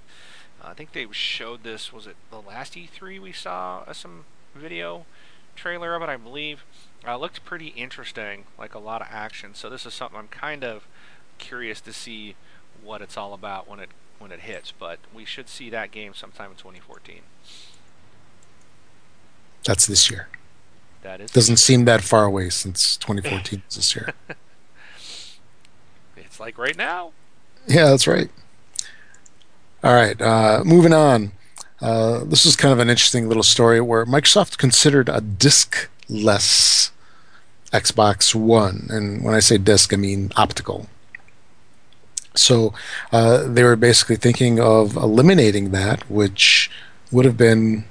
I think they showed this. Was it the last E3 we saw uh, some video trailer of it? I believe. Uh, looked pretty interesting, like a lot of action. So this is something I'm kind of curious to see what it's all about when it when it hits. But we should see that game sometime in 2014. That's this year. That is. Doesn't seem that far away since 2014 is this year. it's like right now. Yeah, that's right. All right, uh, moving on. Uh, this is kind of an interesting little story where Microsoft considered a disc-less Xbox One, and when I say disc, I mean optical. So uh, they were basically thinking of eliminating that, which would have been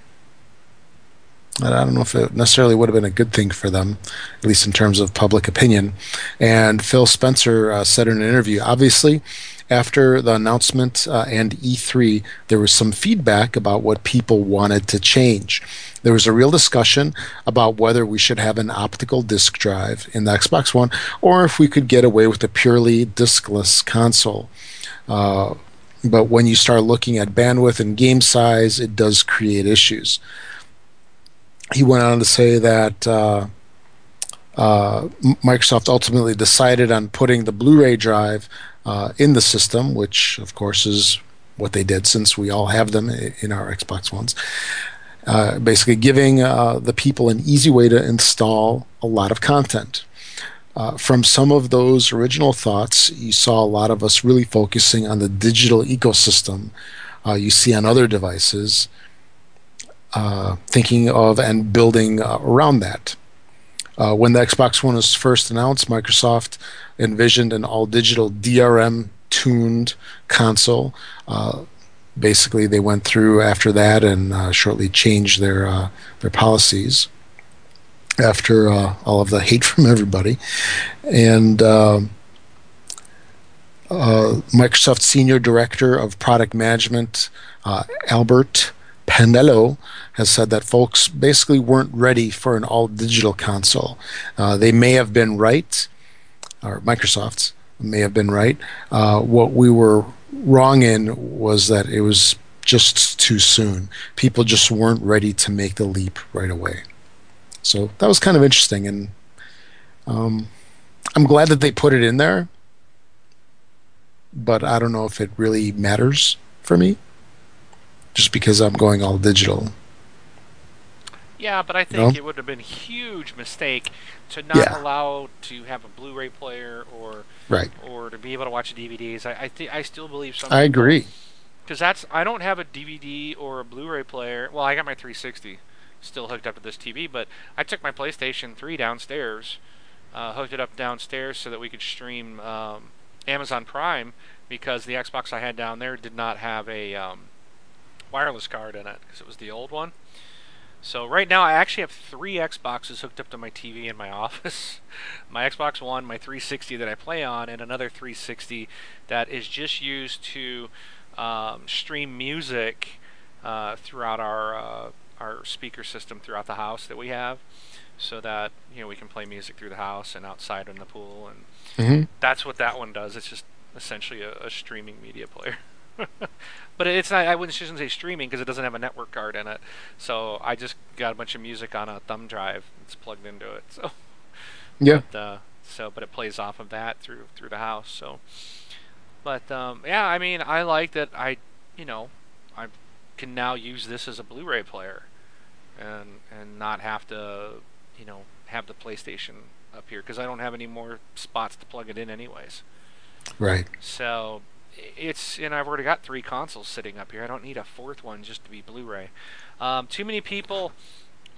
I don't know if it necessarily would have been a good thing for them, at least in terms of public opinion. And Phil Spencer uh, said in an interview, obviously, after the announcement uh, and E3, there was some feedback about what people wanted to change. There was a real discussion about whether we should have an optical disk drive in the Xbox One or if we could get away with a purely diskless console. Uh, but when you start looking at bandwidth and game size, it does create issues. He went on to say that. Uh, uh, Microsoft ultimately decided on putting the Blu-ray drive uh, in the system, which of course is what they did since we all have them in our Xbox Ones. Uh, basically, giving uh, the people an easy way to install a lot of content. Uh, from some of those original thoughts, you saw a lot of us really focusing on the digital ecosystem uh, you see on other devices, uh, thinking of and building around that. Uh, when the Xbox One was first announced, Microsoft envisioned an all digital DRM tuned console. Uh, basically, they went through after that and uh, shortly changed their uh, their policies after uh, all of the hate from everybody. And uh, Microsoft Senior Director of Product Management, Albert Penello has said that folks basically weren't ready for an all digital console. Uh, they may have been right, or Microsoft's may have been right. Uh, what we were wrong in was that it was just too soon. People just weren't ready to make the leap right away. So that was kind of interesting, and um, I'm glad that they put it in there. But I don't know if it really matters for me just because I'm going all digital. Yeah, but I think it would have been a huge mistake to not yeah. allow to have a Blu-ray player or right or to be able to watch DVDs. I I, th- I still believe some. I agree. Because that's I don't have a DVD or a Blu-ray player. Well, I got my 360 still hooked up to this TV, but I took my PlayStation 3 downstairs, uh, hooked it up downstairs so that we could stream um, Amazon Prime because the Xbox I had down there did not have a um, wireless card in it because it was the old one. So right now I actually have three Xboxes hooked up to my TV in my office. my Xbox One, my 360 that I play on, and another 360 that is just used to um, stream music uh, throughout our uh, our speaker system throughout the house that we have, so that you know we can play music through the house and outside in the pool, and Mm-hmm. that's what that one does. It's just essentially a, a streaming media player. but it's not. I wouldn't shouldn't say streaming because it doesn't have a network card in it. So I just got a bunch of music on a thumb drive. It's plugged into it. So Yeah. but, uh, so but it plays off of that through through the house. So, but um, yeah, I mean, I like that. I you know, I can now use this as a Blu-ray player, and and not have to you know have the PlayStation up here because I don't have any more spots to plug it in anyways. Right. So it's and I've already got three consoles sitting up here. I don't need a fourth one just to be Blu-ray. Um, too many people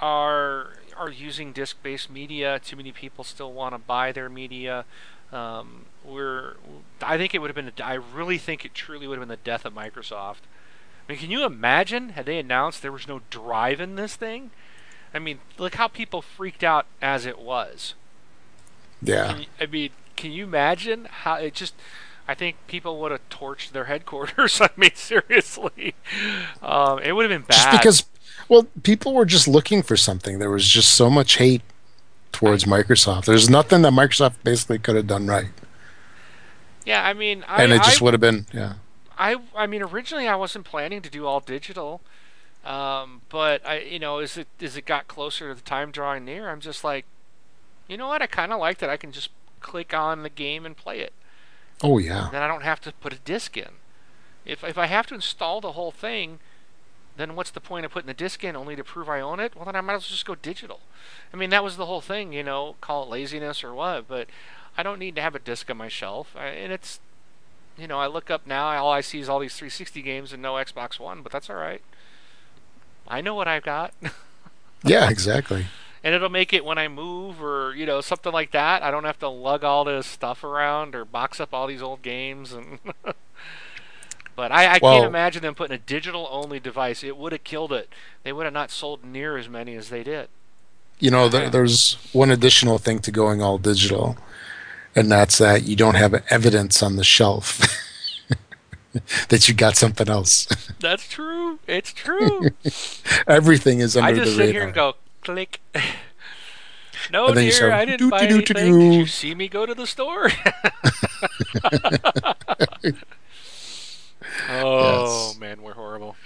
are are using disc-based media. Too many people still want to buy their media. Um, we're I think it would have been. A, I really think it truly would have been the death of Microsoft. I mean, can you imagine had they announced there was no drive in this thing? I mean, look how people freaked out as it was. Yeah. Can you, I mean, can you imagine how it just? I think people would have torched their headquarters. I mean, seriously, um, it would have been bad. Just because, well, people were just looking for something. There was just so much hate towards Microsoft. There's nothing that Microsoft basically could have done right, yeah, I mean, I, and it just I, would have been yeah. I, I mean, originally I wasn't planning to do all digital, um, but I, you know, as it as it got closer to the time drawing near, I'm just like, you know what? I kind of like that I can just click on the game and play it. Oh yeah. Then I don't have to put a disc in. If if I have to install the whole thing, then what's the point of putting the disc in only to prove I own it? Well, then I might as well just go digital. I mean, that was the whole thing, you know, call it laziness or what, but I don't need to have a disc on my shelf. I, and it's, you know, I look up now, all I see is all these 360 games and no Xbox One, but that's all right. I know what I've got. Yeah, exactly. And it'll make it when I move or you know something like that. I don't have to lug all this stuff around or box up all these old games and. but I, I Well- can't imagine them putting a digital only device. It would have killed it. They would have not sold near as many as they did. You know, there, there's one additional thing to going all digital, and that's that you don't have evidence on the shelf that you got something else. That's true. It's true. Everything is under I just the sit radar. here and go click. no, And dear, start, I didn't buy anything. Did you see me go to the store? oh Yes. man, we're horrible.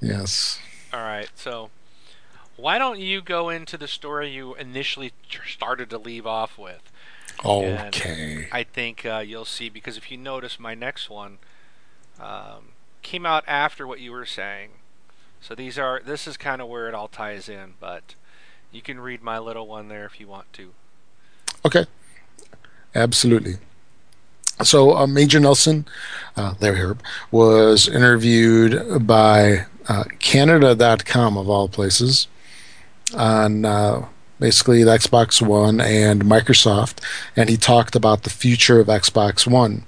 Yes. All right, so why don't you go into the story you initially started to leave off with? Okay. I think uh, you'll see because if you notice, my next one um, came out after what you were saying. So these are this is kind of where it all ties in, but you can read my little one there if you want to. Okay. Absolutely. So, uh, Major Nelson, uh, Larry Hryb, was interviewed by uh, Canada.com, of all places, on uh, basically the Xbox One and Microsoft, and he talked about the future of Xbox One.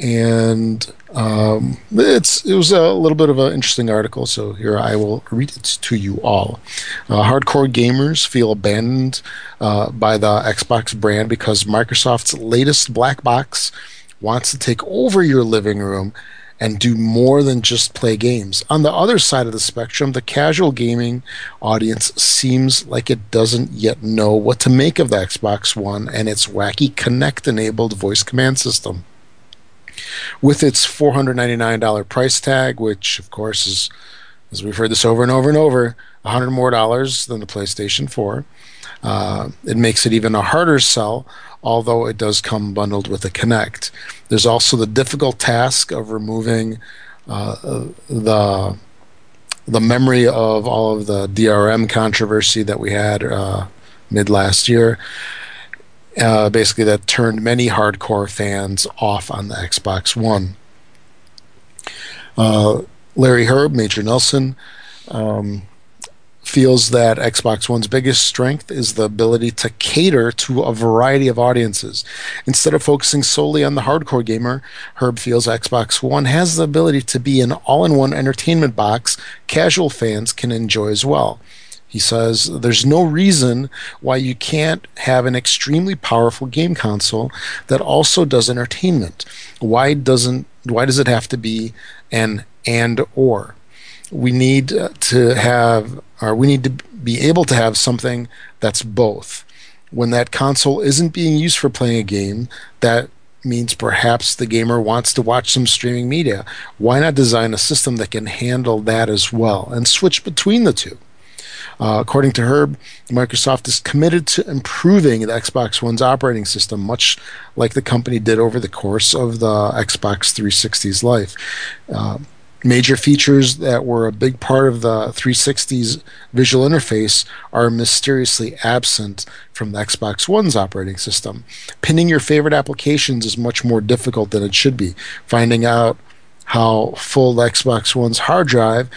And um, it's it was a little bit of an interesting article, so here I will read it to you all. Uh, hardcore gamers feel abandoned uh, by the Xbox brand because Microsoft's latest black box wants to take over your living room and do more than just play games. On the other side of the spectrum, the casual gaming audience seems like it doesn't yet know what to make of the Xbox One and its wacky Kinect enabled voice command system. With its $499 price tag, which of course is, as we've heard this over and over and over, 100 more dollars than the PlayStation 4. Uh, it makes it even a harder sell, although it does come bundled with a Kinect. There's also the difficult task of removing uh, the the memory of all of the DRM controversy that we had uh, mid last year. Uh, basically, that turned many hardcore fans off on the Xbox One. Uh, Larry Hryb, Major Nelson, um, feels that Xbox One's biggest strength is the ability to cater to a variety of audiences. Instead of focusing solely on the hardcore gamer, Hryb feels Xbox One has the ability to be an all in one entertainment box casual fans can enjoy as well. He says there's no reason why you can't have an extremely powerful game console that also does entertainment. Why doesn't why does it have to be an and or? We need to have or we need to be able to have something that's both. When that console isn't being used for playing a game, that means perhaps the gamer wants to watch some streaming media. Why not design a system that can handle that as well and switch between the two? Uh, according to Hryb, Microsoft is committed to improving the Xbox One's operating system, much like the company did over the course of the Xbox 360's life. Uh, major features that were a big part of the 360's visual interface are mysteriously absent from the Xbox One's operating system. Pinning your favorite applications is much more difficult than it should be. Finding out how full the Xbox One's hard drive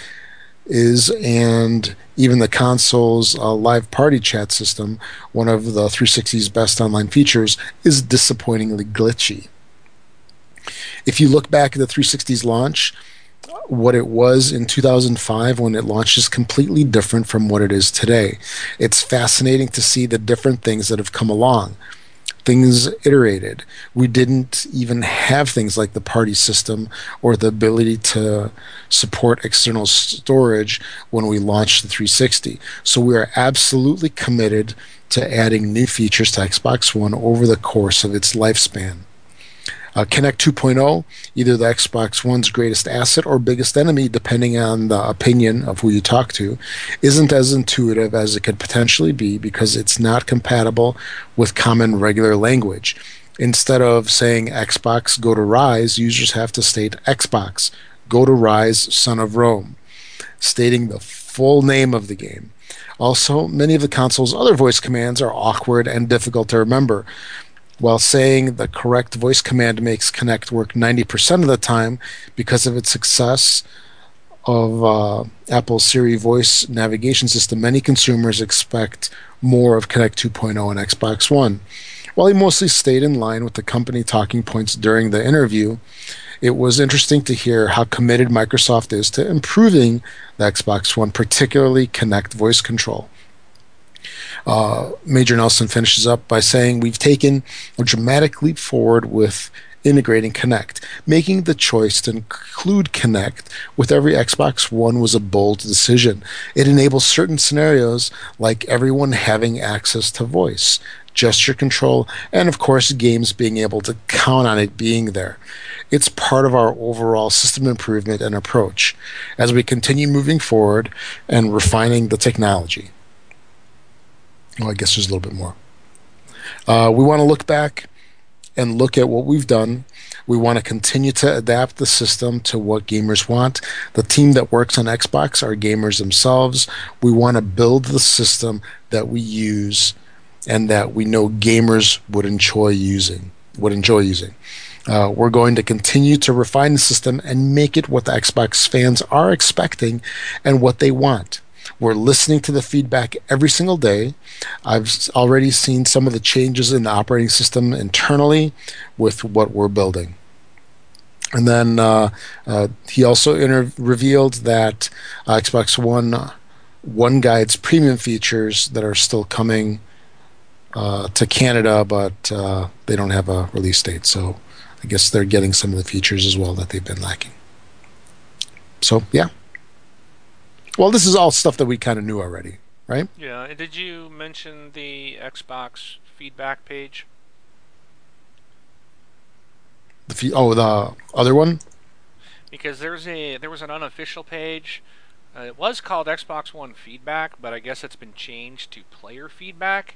is and even the console's uh, live party chat system, one of the 360's best online features, is disappointingly glitchy. If you look back at the 360's launch, what it was in 2005 when it launched is completely different from what it is today. It's fascinating to see the different things that have come along things iterated. We didn't even have things like the party system or the ability to support external storage when we launched the 360. So we are absolutely committed to adding new features to Xbox One over the course of its lifespan. Uh, Kinect 2.0, either the Xbox One's greatest asset or biggest enemy, depending on the opinion of who you talk to, isn't as intuitive as it could potentially be because it's not compatible with common regular language. Instead of saying Xbox, go to Ryse, users have to state Xbox, go to Ryse, Son of Rome, stating the full name of the game. Also, many of the console's other voice commands are awkward and difficult to remember while saying the correct voice command makes Kinect work 90% of the time because of its success of uh, Apple's Siri voice navigation system, many consumers expect more of Kinect 2.0 and Xbox One. While he mostly stayed in line with the company talking points during the interview, it was interesting to hear how committed Microsoft is to improving the Xbox One, particularly Kinect voice control. Uh, Major Nelson finishes up by saying, We've taken a dramatic leap forward with integrating Kinect. Making the choice to include Kinect with every Xbox One was a bold decision. It enables certain scenarios, like everyone having access to voice, gesture control, and of course, games being able to count on it being there. It's part of our overall system improvement and approach as we continue moving forward and refining the technology. Well, I guess there's a little bit more. Uh, we want to look back and look at what we've done. We want to continue to adapt the system to what gamers want. The team that works on Xbox are gamers themselves. We want to build the system that we use and that we know gamers would enjoy using. Would enjoy using. Uh, we're going to continue to refine the system and make it what the Xbox fans are expecting and what they want. We're listening to the feedback every single day. I've already seen some of the changes in the operating system internally with what we're building. And then uh, uh, he also inter- revealed that uh, Xbox One One Guide's premium features that are still coming uh, to Canada, but uh, they don't have a release date. So I guess they're getting some of the features as well that they've been lacking. So, yeah. Well, this is all stuff that we kind of knew already, right? Yeah. And did you mention the Xbox feedback page? The fe- oh, the other one. Because there's a there was an unofficial page. Uh, it was called Xbox One Feedback, but I guess it's been changed to Player Feedback.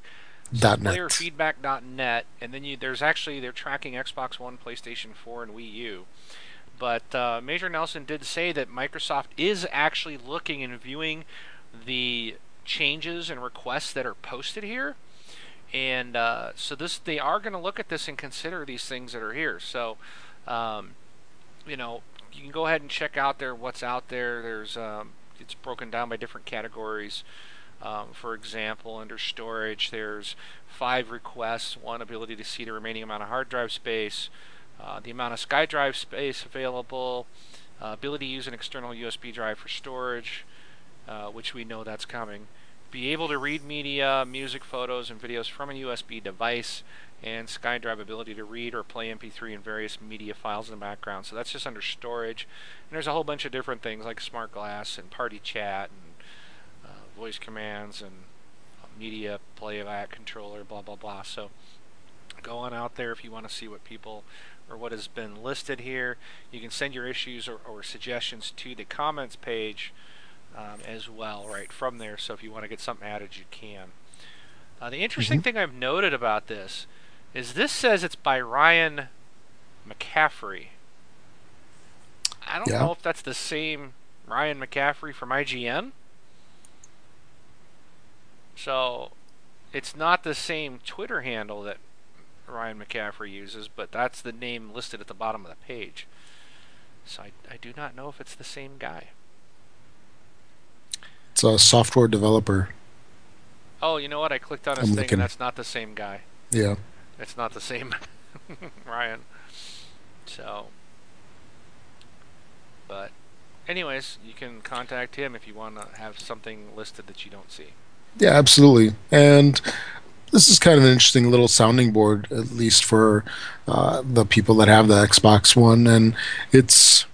So Dot net. playerfeedback.net, and then you, there's actually they're tracking Xbox One, PlayStation 4, and Wii U. But uh, Major Nelson did say that Microsoft is actually looking and viewing the changes and requests that are posted here, and uh, so this they are going to look at this and consider these things that are here. So, um, you know, you can go ahead and check out there what's out there. There's um, it's broken down by different categories. Um, for example, under storage, there's five requests, one ability to see the remaining amount of hard drive space, uh, the amount of SkyDrive space available, uh, ability to use an external USB drive for storage, uh, which we know that's coming, be able to read media, music, photos, and videos from a USB device, and SkyDrive ability to read or play MP3 and various media files in the background. So that's just under storage. And there's a whole bunch of different things like Smart Glass and Party Chat and uh, voice commands and uh, media playback controller, blah blah blah. So go on out there if you want to see what people or what has been listed here. You can send your issues or, or suggestions to the comments page um, as well, right from there. So if you want to get something added, you can. Uh, the interesting mm-hmm. thing I've noted about this is this says it's by Ryan McCaffrey. I don't yeah. know if that's the same Ryan McCaffrey from IGN. So it's not the same Twitter handle that Ryan McCaffrey uses, but that's the name listed at the bottom of the page. So I, I do not know if it's the same guy. It's a software developer. Oh, you know what? I clicked on his I'm thing, looking. and that's not the same guy. Yeah. It's not the same Ryan. So, but anyways, you can contact him if you want to have something listed that you don't see. Yeah, absolutely. And this is kind of an interesting little sounding board, at least for uh, the people that have the Xbox One, and it's.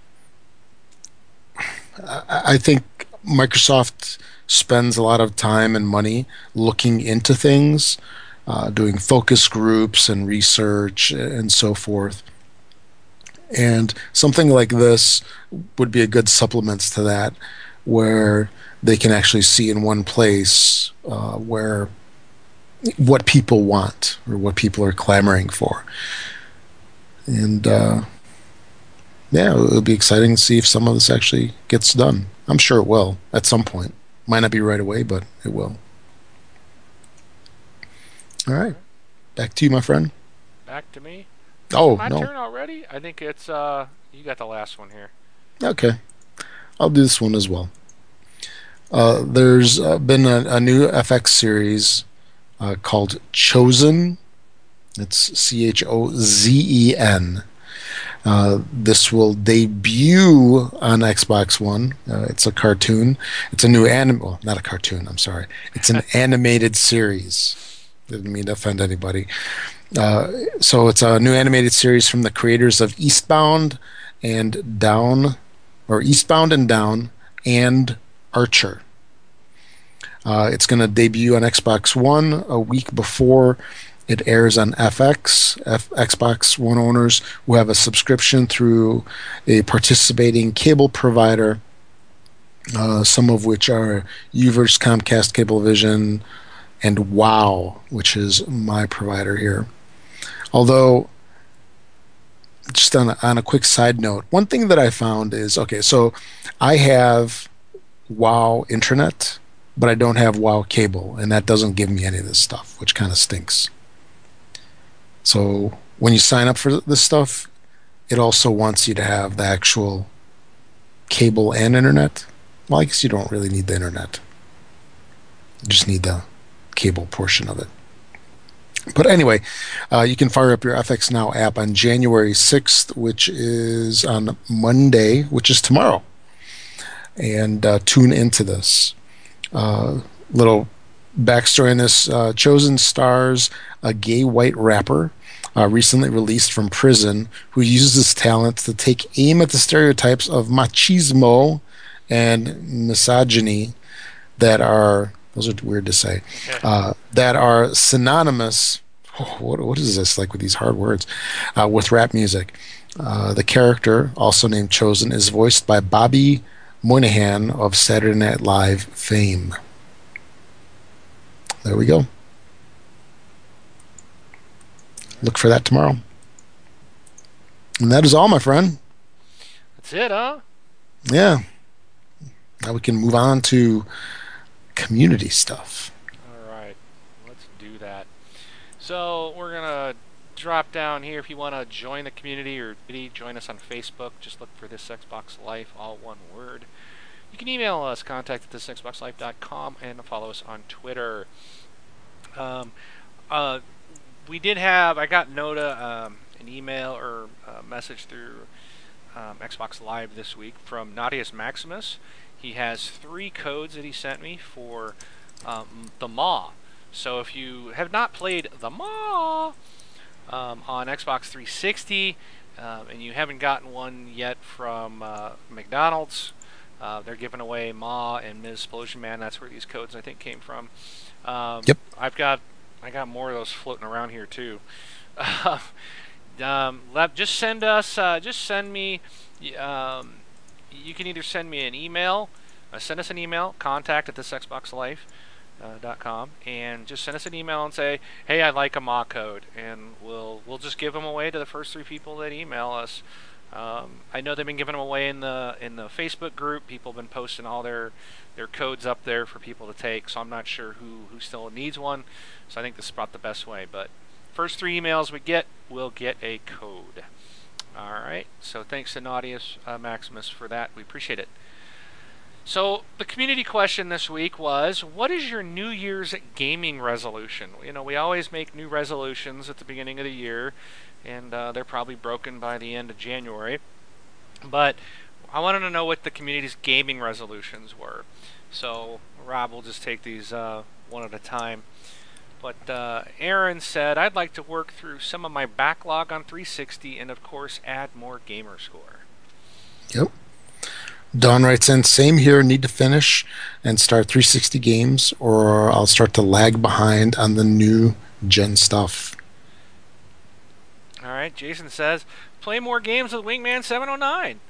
I think Microsoft spends a lot of time and money looking into things uh, doing focus groups and research and so forth. And something like this would be a good supplement to that, where they can actually see in one place uh, where what people want or what people are clamoring for. And uh, yeah, it'll be exciting to see if some of this actually gets done. I'm sure it will at some point. Might not be right away, but it will. All right. Back to you, my friend. Back to me? Oh, my no. turn already? I think it's, uh, you got the last one here. Okay. I'll do this one as well. Uh, there's uh, been a, a, new FX series uh, called Chozen. It's C H O Z E N. Uh, this will debut on Xbox One. Uh, it's a cartoon. It's a new anim. Well, not a cartoon. I'm sorry. It's an animated series. Didn't mean to offend anybody. Uh, so it's a new animated series from the creators of Eastbound and Down, or Eastbound and Down, and Archer. Uh, it's going to debut on Xbox One a week before it airs on FX. F- Xbox One owners who have a subscription through a participating cable provider, uh, some of which are UVerse, Comcast, Cablevision, and WOW, which is my provider here. Although, just on a, on a quick side note, one thing that I found is okay, so I have WOW internet, but I don't have WOW cable, and that doesn't give me any of this stuff, which kind of stinks. So when you sign up for this stuff, it also wants you to have the actual cable and internet. Well, I guess you don't really need the internet. You just need the cable portion of it. But anyway, uh, you can fire up your FX Now app on January 6th, which is on Monday, which is tomorrow. And uh, tune into this. Uh, little backstory in this uh, Chozen stars a gay white rapper uh, recently released from prison who uses his talents to take aim at the stereotypes of machismo and misogyny that are those are weird to say. Uh, that are synonymous. Oh, what, what is this like with these hard words? Uh, with rap music. Uh, the character, also named Chozen, is voiced by Bobby Moynihan of Saturday Night Live fame. There we go. Look for that tomorrow. And that is all, my friend. That's it, huh? Yeah. Now we can move on to community stuff. All right, let's do that. So we're gonna drop down here if you want to join the community or join us on Facebook. Just look for this Xbox Life, all one word. You can email us, contact at thisxboxlife.com, and follow us on Twitter. Um, uh, we did have, I got Noda um, an email or a message through um, Xbox Live this week from Nadius Maximus. He has three codes that he sent me for um, the Maw. So if you have not played the Maw um, on Xbox 360 um, and you haven't gotten one yet from uh, McDonald's, uh, they're giving away Maw and Ms. Splosion Man. That's where these codes I think came from. Um, yep. I've got I got more of those floating around here too. um, just send us. Uh, just send me. Um, you can either send me an email, uh, send us an email, contact at this Xbox thisxboxlife.com, uh, and just send us an email and say, "Hey, I like a Maw code," and we'll we'll just give them away to the first three people that email us. Um, I know they've been giving them away in the in the Facebook group. People have been posting all their their codes up there for people to take. So I'm not sure who who still needs one. So I think this is about the best way. But first three emails we get, we'll get a code. All right. So thanks to Naudius uh, Maximus for that. We appreciate it. So the community question this week was, what is your New Year's gaming resolution? You know, we always make new resolutions at the beginning of the year and uh, they're probably broken by the end of January. But I wanted to know what the community's gaming resolutions were. So Rob will just take these uh, one at a time. But uh, Aaron said, I'd like to work through some of my backlog on 360 and, of course, add more gamer score. Yep. Don writes in, same here, need to finish and start 360 games, or I'll start to lag behind on the new gen stuff. All right, Jason says, play more games with Wingman 709.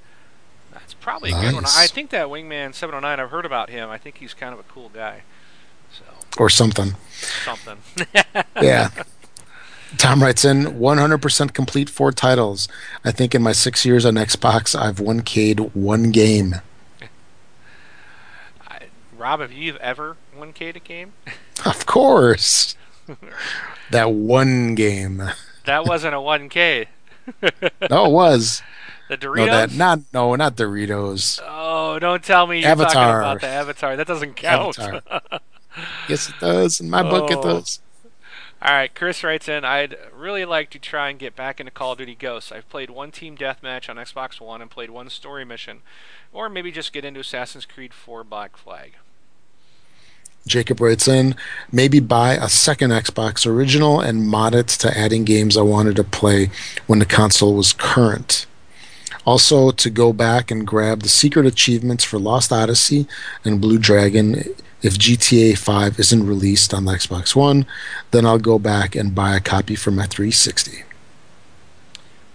That's probably nice. a good one. I think that Wingman 709, I've heard about him. I think he's kind of a cool guy. So Or something. Something. yeah. Tom writes in 100% complete four titles. I think in my six years on Xbox, I've 1K'd one game. I, Rob, have you ever 1K'd a game? Of course. that one game. That wasn't a 1K. no, it was. The Doritos? No, that, not no, not Doritos. Oh, don't tell me you're Avatar. talking about the Avatar. That doesn't count. yes, it does. In my oh. book, it oh. does. All right, Chris writes in. I'd really like to try and get back into Call of Duty Ghosts. I've played one team deathmatch on Xbox One and played one story mission, or maybe just get into Assassin's Creed 4 Black Flag. Jacob writes in, maybe buy a second Xbox original and mod it to adding games I wanted to play when the console was current. Also, to go back and grab the secret achievements for Lost Odyssey and Blue Dragon if GTA 5 isn't released on the Xbox One, then I'll go back and buy a copy for my 360.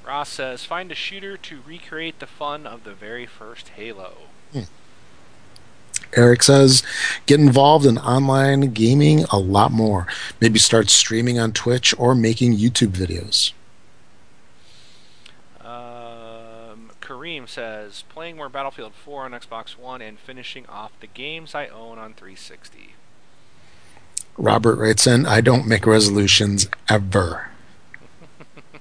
Ross says, find a shooter to recreate the fun of the very first Halo. Eric says, get involved in online gaming a lot more. Maybe start streaming on Twitch or making YouTube videos. Um, Kareem says, playing more Battlefield 4 on Xbox One and finishing off the games I own on 360. Robert writes in, I don't make resolutions ever.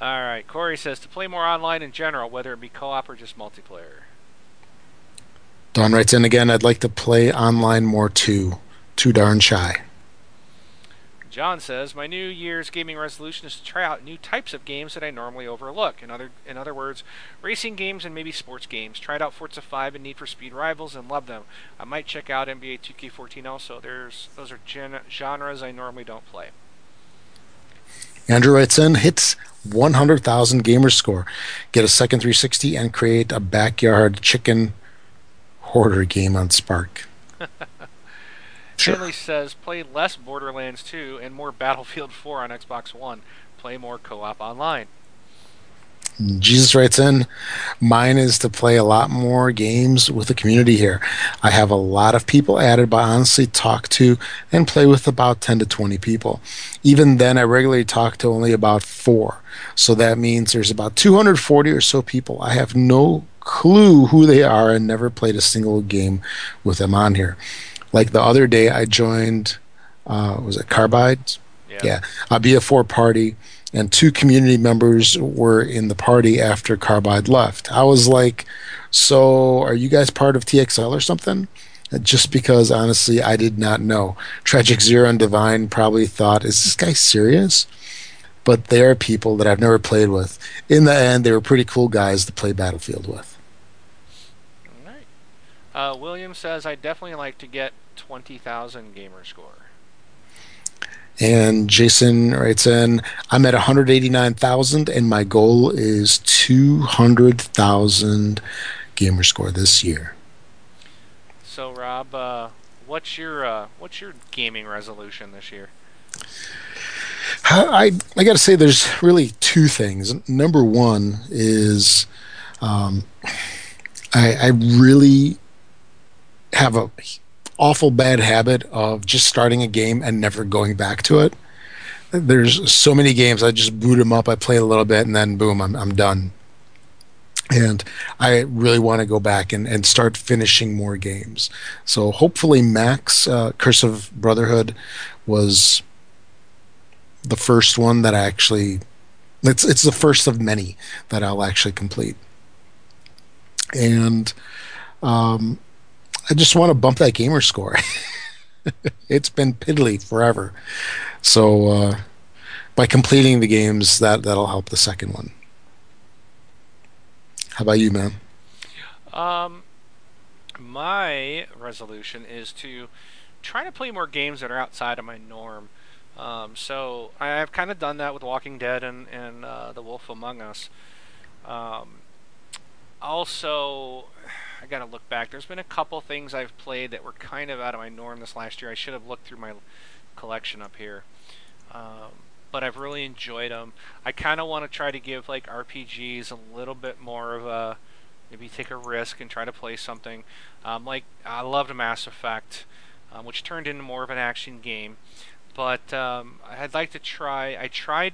All right. Corey says to play more online in general, whether it be co-op or just multiplayer. Don writes in again, I'd like to play online more too. Too darn shy. John says, My New Year's gaming resolution is to try out new types of games that I normally overlook. In other, in other words, racing games and maybe sports games. Tried out Forza 5 and Need for Speed Rivals and love them. I might check out NBA 2K14 also. There's Those are gen- genres I normally don't play. Andrew writes in, hits 100,000 gamer score. Get a second 360 and create a backyard chicken hoarder game on Spark. sure. says play less Borderlands 2 and more Battlefield 4 on Xbox One. Play more co-op online. Jesus writes in, mine is to play a lot more games with the community here. I have a lot of people added, but honestly talk to and play with about 10 to 20 people. Even then, I regularly talk to only about four. So that means there's about 240 or so people. I have no clue who they are and never played a single game with them on here. Like the other day, I joined, uh, was it Carbide? Yeah. yeah. I'll be a BF4 party and two community members were in the party after Carbide left. I was like, "So, are you guys part of TXL or something?" Just because, honestly, I did not know. Tragic Zero and Divine probably thought, "Is this guy serious?" But they are people that I've never played with. In the end, they were pretty cool guys to play Battlefield with. Uh, William says, "I definitely like to get twenty thousand gamer score." And Jason writes in, I'm at 189,000 and my goal is 200,000 gamer score this year. So Rob, uh, what's your uh, what's your gaming resolution this year? I I got to say, there's really two things. Number one is, um, I, I really have a awful bad habit of just starting a game and never going back to it. There's so many games I just boot them up, I play a little bit, and then boom, I'm I'm done. And I really want to go back and, and start finishing more games. So hopefully, Max uh, Curse of Brotherhood was the first one that I actually. It's it's the first of many that I'll actually complete. And um, I just want to bump that gamer score. it's been piddly forever. So uh, by completing the games, that that'll help the second one. How about you, man? Um, my resolution is to try to play more games that are outside of my norm. Um, so I've kind of done that with Walking Dead and and uh, The Wolf Among Us. Um, also, I got to look back. There's been a couple things I've played that were kind of out of my norm this last year. I should have looked through my collection up here. Um, but I've really enjoyed them. I kind of want to try to give like RPGs a little bit more of a maybe take a risk and try to play something. Um, like I loved Mass Effect, um, which turned into more of an action game. But um, I'd like to try. I tried.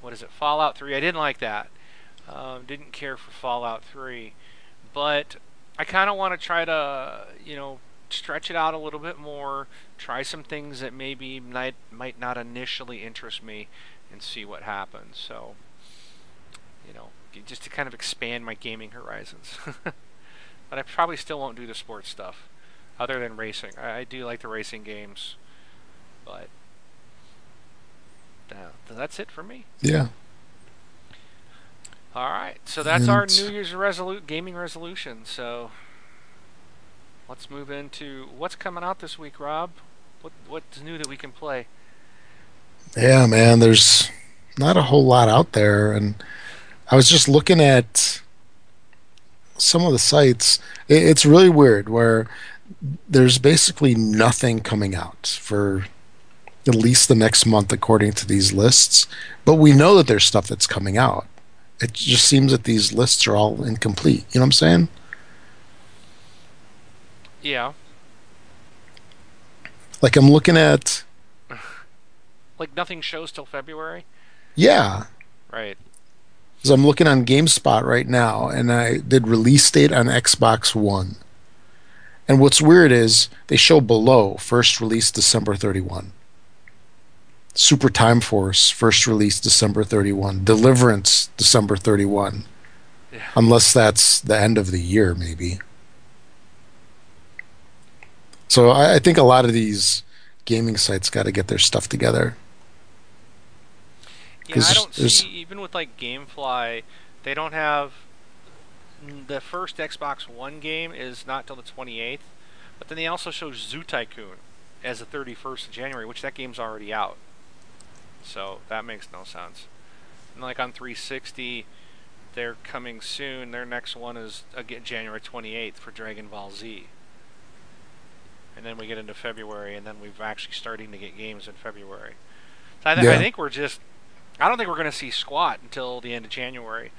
What is it? Fallout 3. I didn't like that. Um, didn't care for Fallout 3, but I kind of want to try to, you know, stretch it out a little bit more, try some things that maybe might might not initially interest me, and see what happens. So, you know, just to kind of expand my gaming horizons. but I probably still won't do the sports stuff, other than racing. I, I do like the racing games, but uh, that's it for me. Yeah. All right, so that's our New Year's resolu- gaming resolution. So let's move into what's coming out this week, Rob. What what's new that we can play? Yeah, man, there's not a whole lot out there, and I was just looking at some of the sites. It's really weird where there's basically nothing coming out for at least the next month, according to these lists. But we know that there's stuff that's coming out it just seems that these lists are all incomplete. You know what I'm saying? Yeah. Like I'm looking at. like nothing shows till February. Yeah. Right. Because I'm looking on GameSpot right now, and I did release date on Xbox One. And what's weird is they show below first release December 31. Super Time Force, first release December 31. Deliverance, December 31. Yeah. Unless that's the end of the year, maybe. So I, I think a lot of these gaming sites got to get their stuff together. Yeah, I don't see even with like GameFly, they don't have the first Xbox One game is not till the 28th, but then they also show Zoo Tycoon as the 31st of January, which that game's already out. So that makes no sense. And like on 360, they're coming soon. Their next one is again January 28th for Dragon Ball Z. And then we get into February, and then we've actually starting to get games in February. So I, th- yeah. I think we're just. I don't think we're going to see squat until the end of January,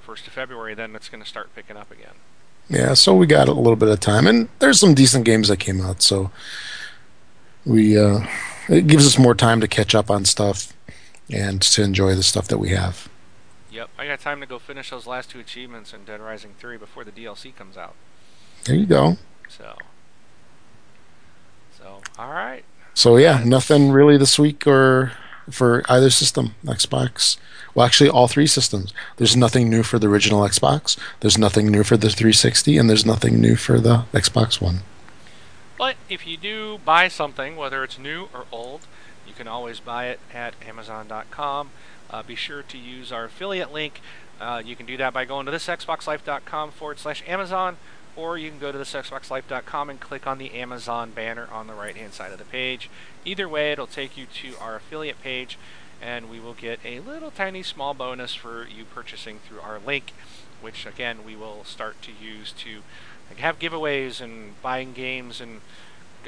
first of February. Then it's going to start picking up again. Yeah, so we got a little bit of time, and there's some decent games that came out. So we uh, it gives us more time to catch up on stuff and to enjoy the stuff that we have. Yep, I got time to go finish those last two achievements in Dead Rising 3 before the DLC comes out. There you go. So, so all right. So yeah, nothing really this week or for either system, Xbox. Well, actually, all three systems. There's nothing new for the original Xbox. There's nothing new for the 360, and there's nothing new for the Xbox One. But if you do buy something, whether it's new or old, you can always buy it at Amazon.com. Uh, be sure to use our affiliate link. Uh, you can do that by going to thisxboxlife.com forward slash Amazon, or you can go to thisxboxlife.com and click on the Amazon banner on the right hand side of the page. Either way, it'll take you to our affiliate page, and we will get a little tiny small bonus for you purchasing through our link, which again we will start to use to like, have giveaways and buying games and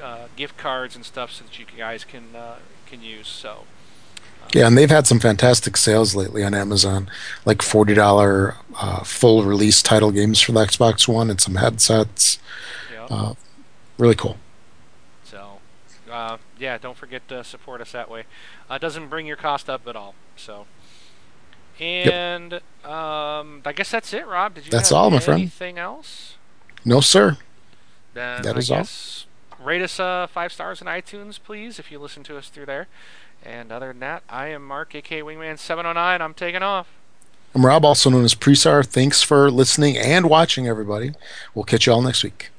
uh, gift cards and stuff so that you guys can uh, can use. So. Yeah, and they've had some fantastic sales lately on Amazon, like forty dollar uh, full release title games for the Xbox One and some headsets. Yeah. Uh, really cool. So, uh, yeah, don't forget to support us that way. Uh, doesn't bring your cost up at all. So, and um, I guess that's it, Rob. Did you That's have all, my friend. anything else? No, sir. Then That I all. rate us uh, five stars in iTunes, please, if you listen to us through there. And other than that, I am Mark, aka Wingman709. I'm taking off. I'm Rob, also known as Presar. Thanks for listening and watching, everybody. We'll catch you all next week.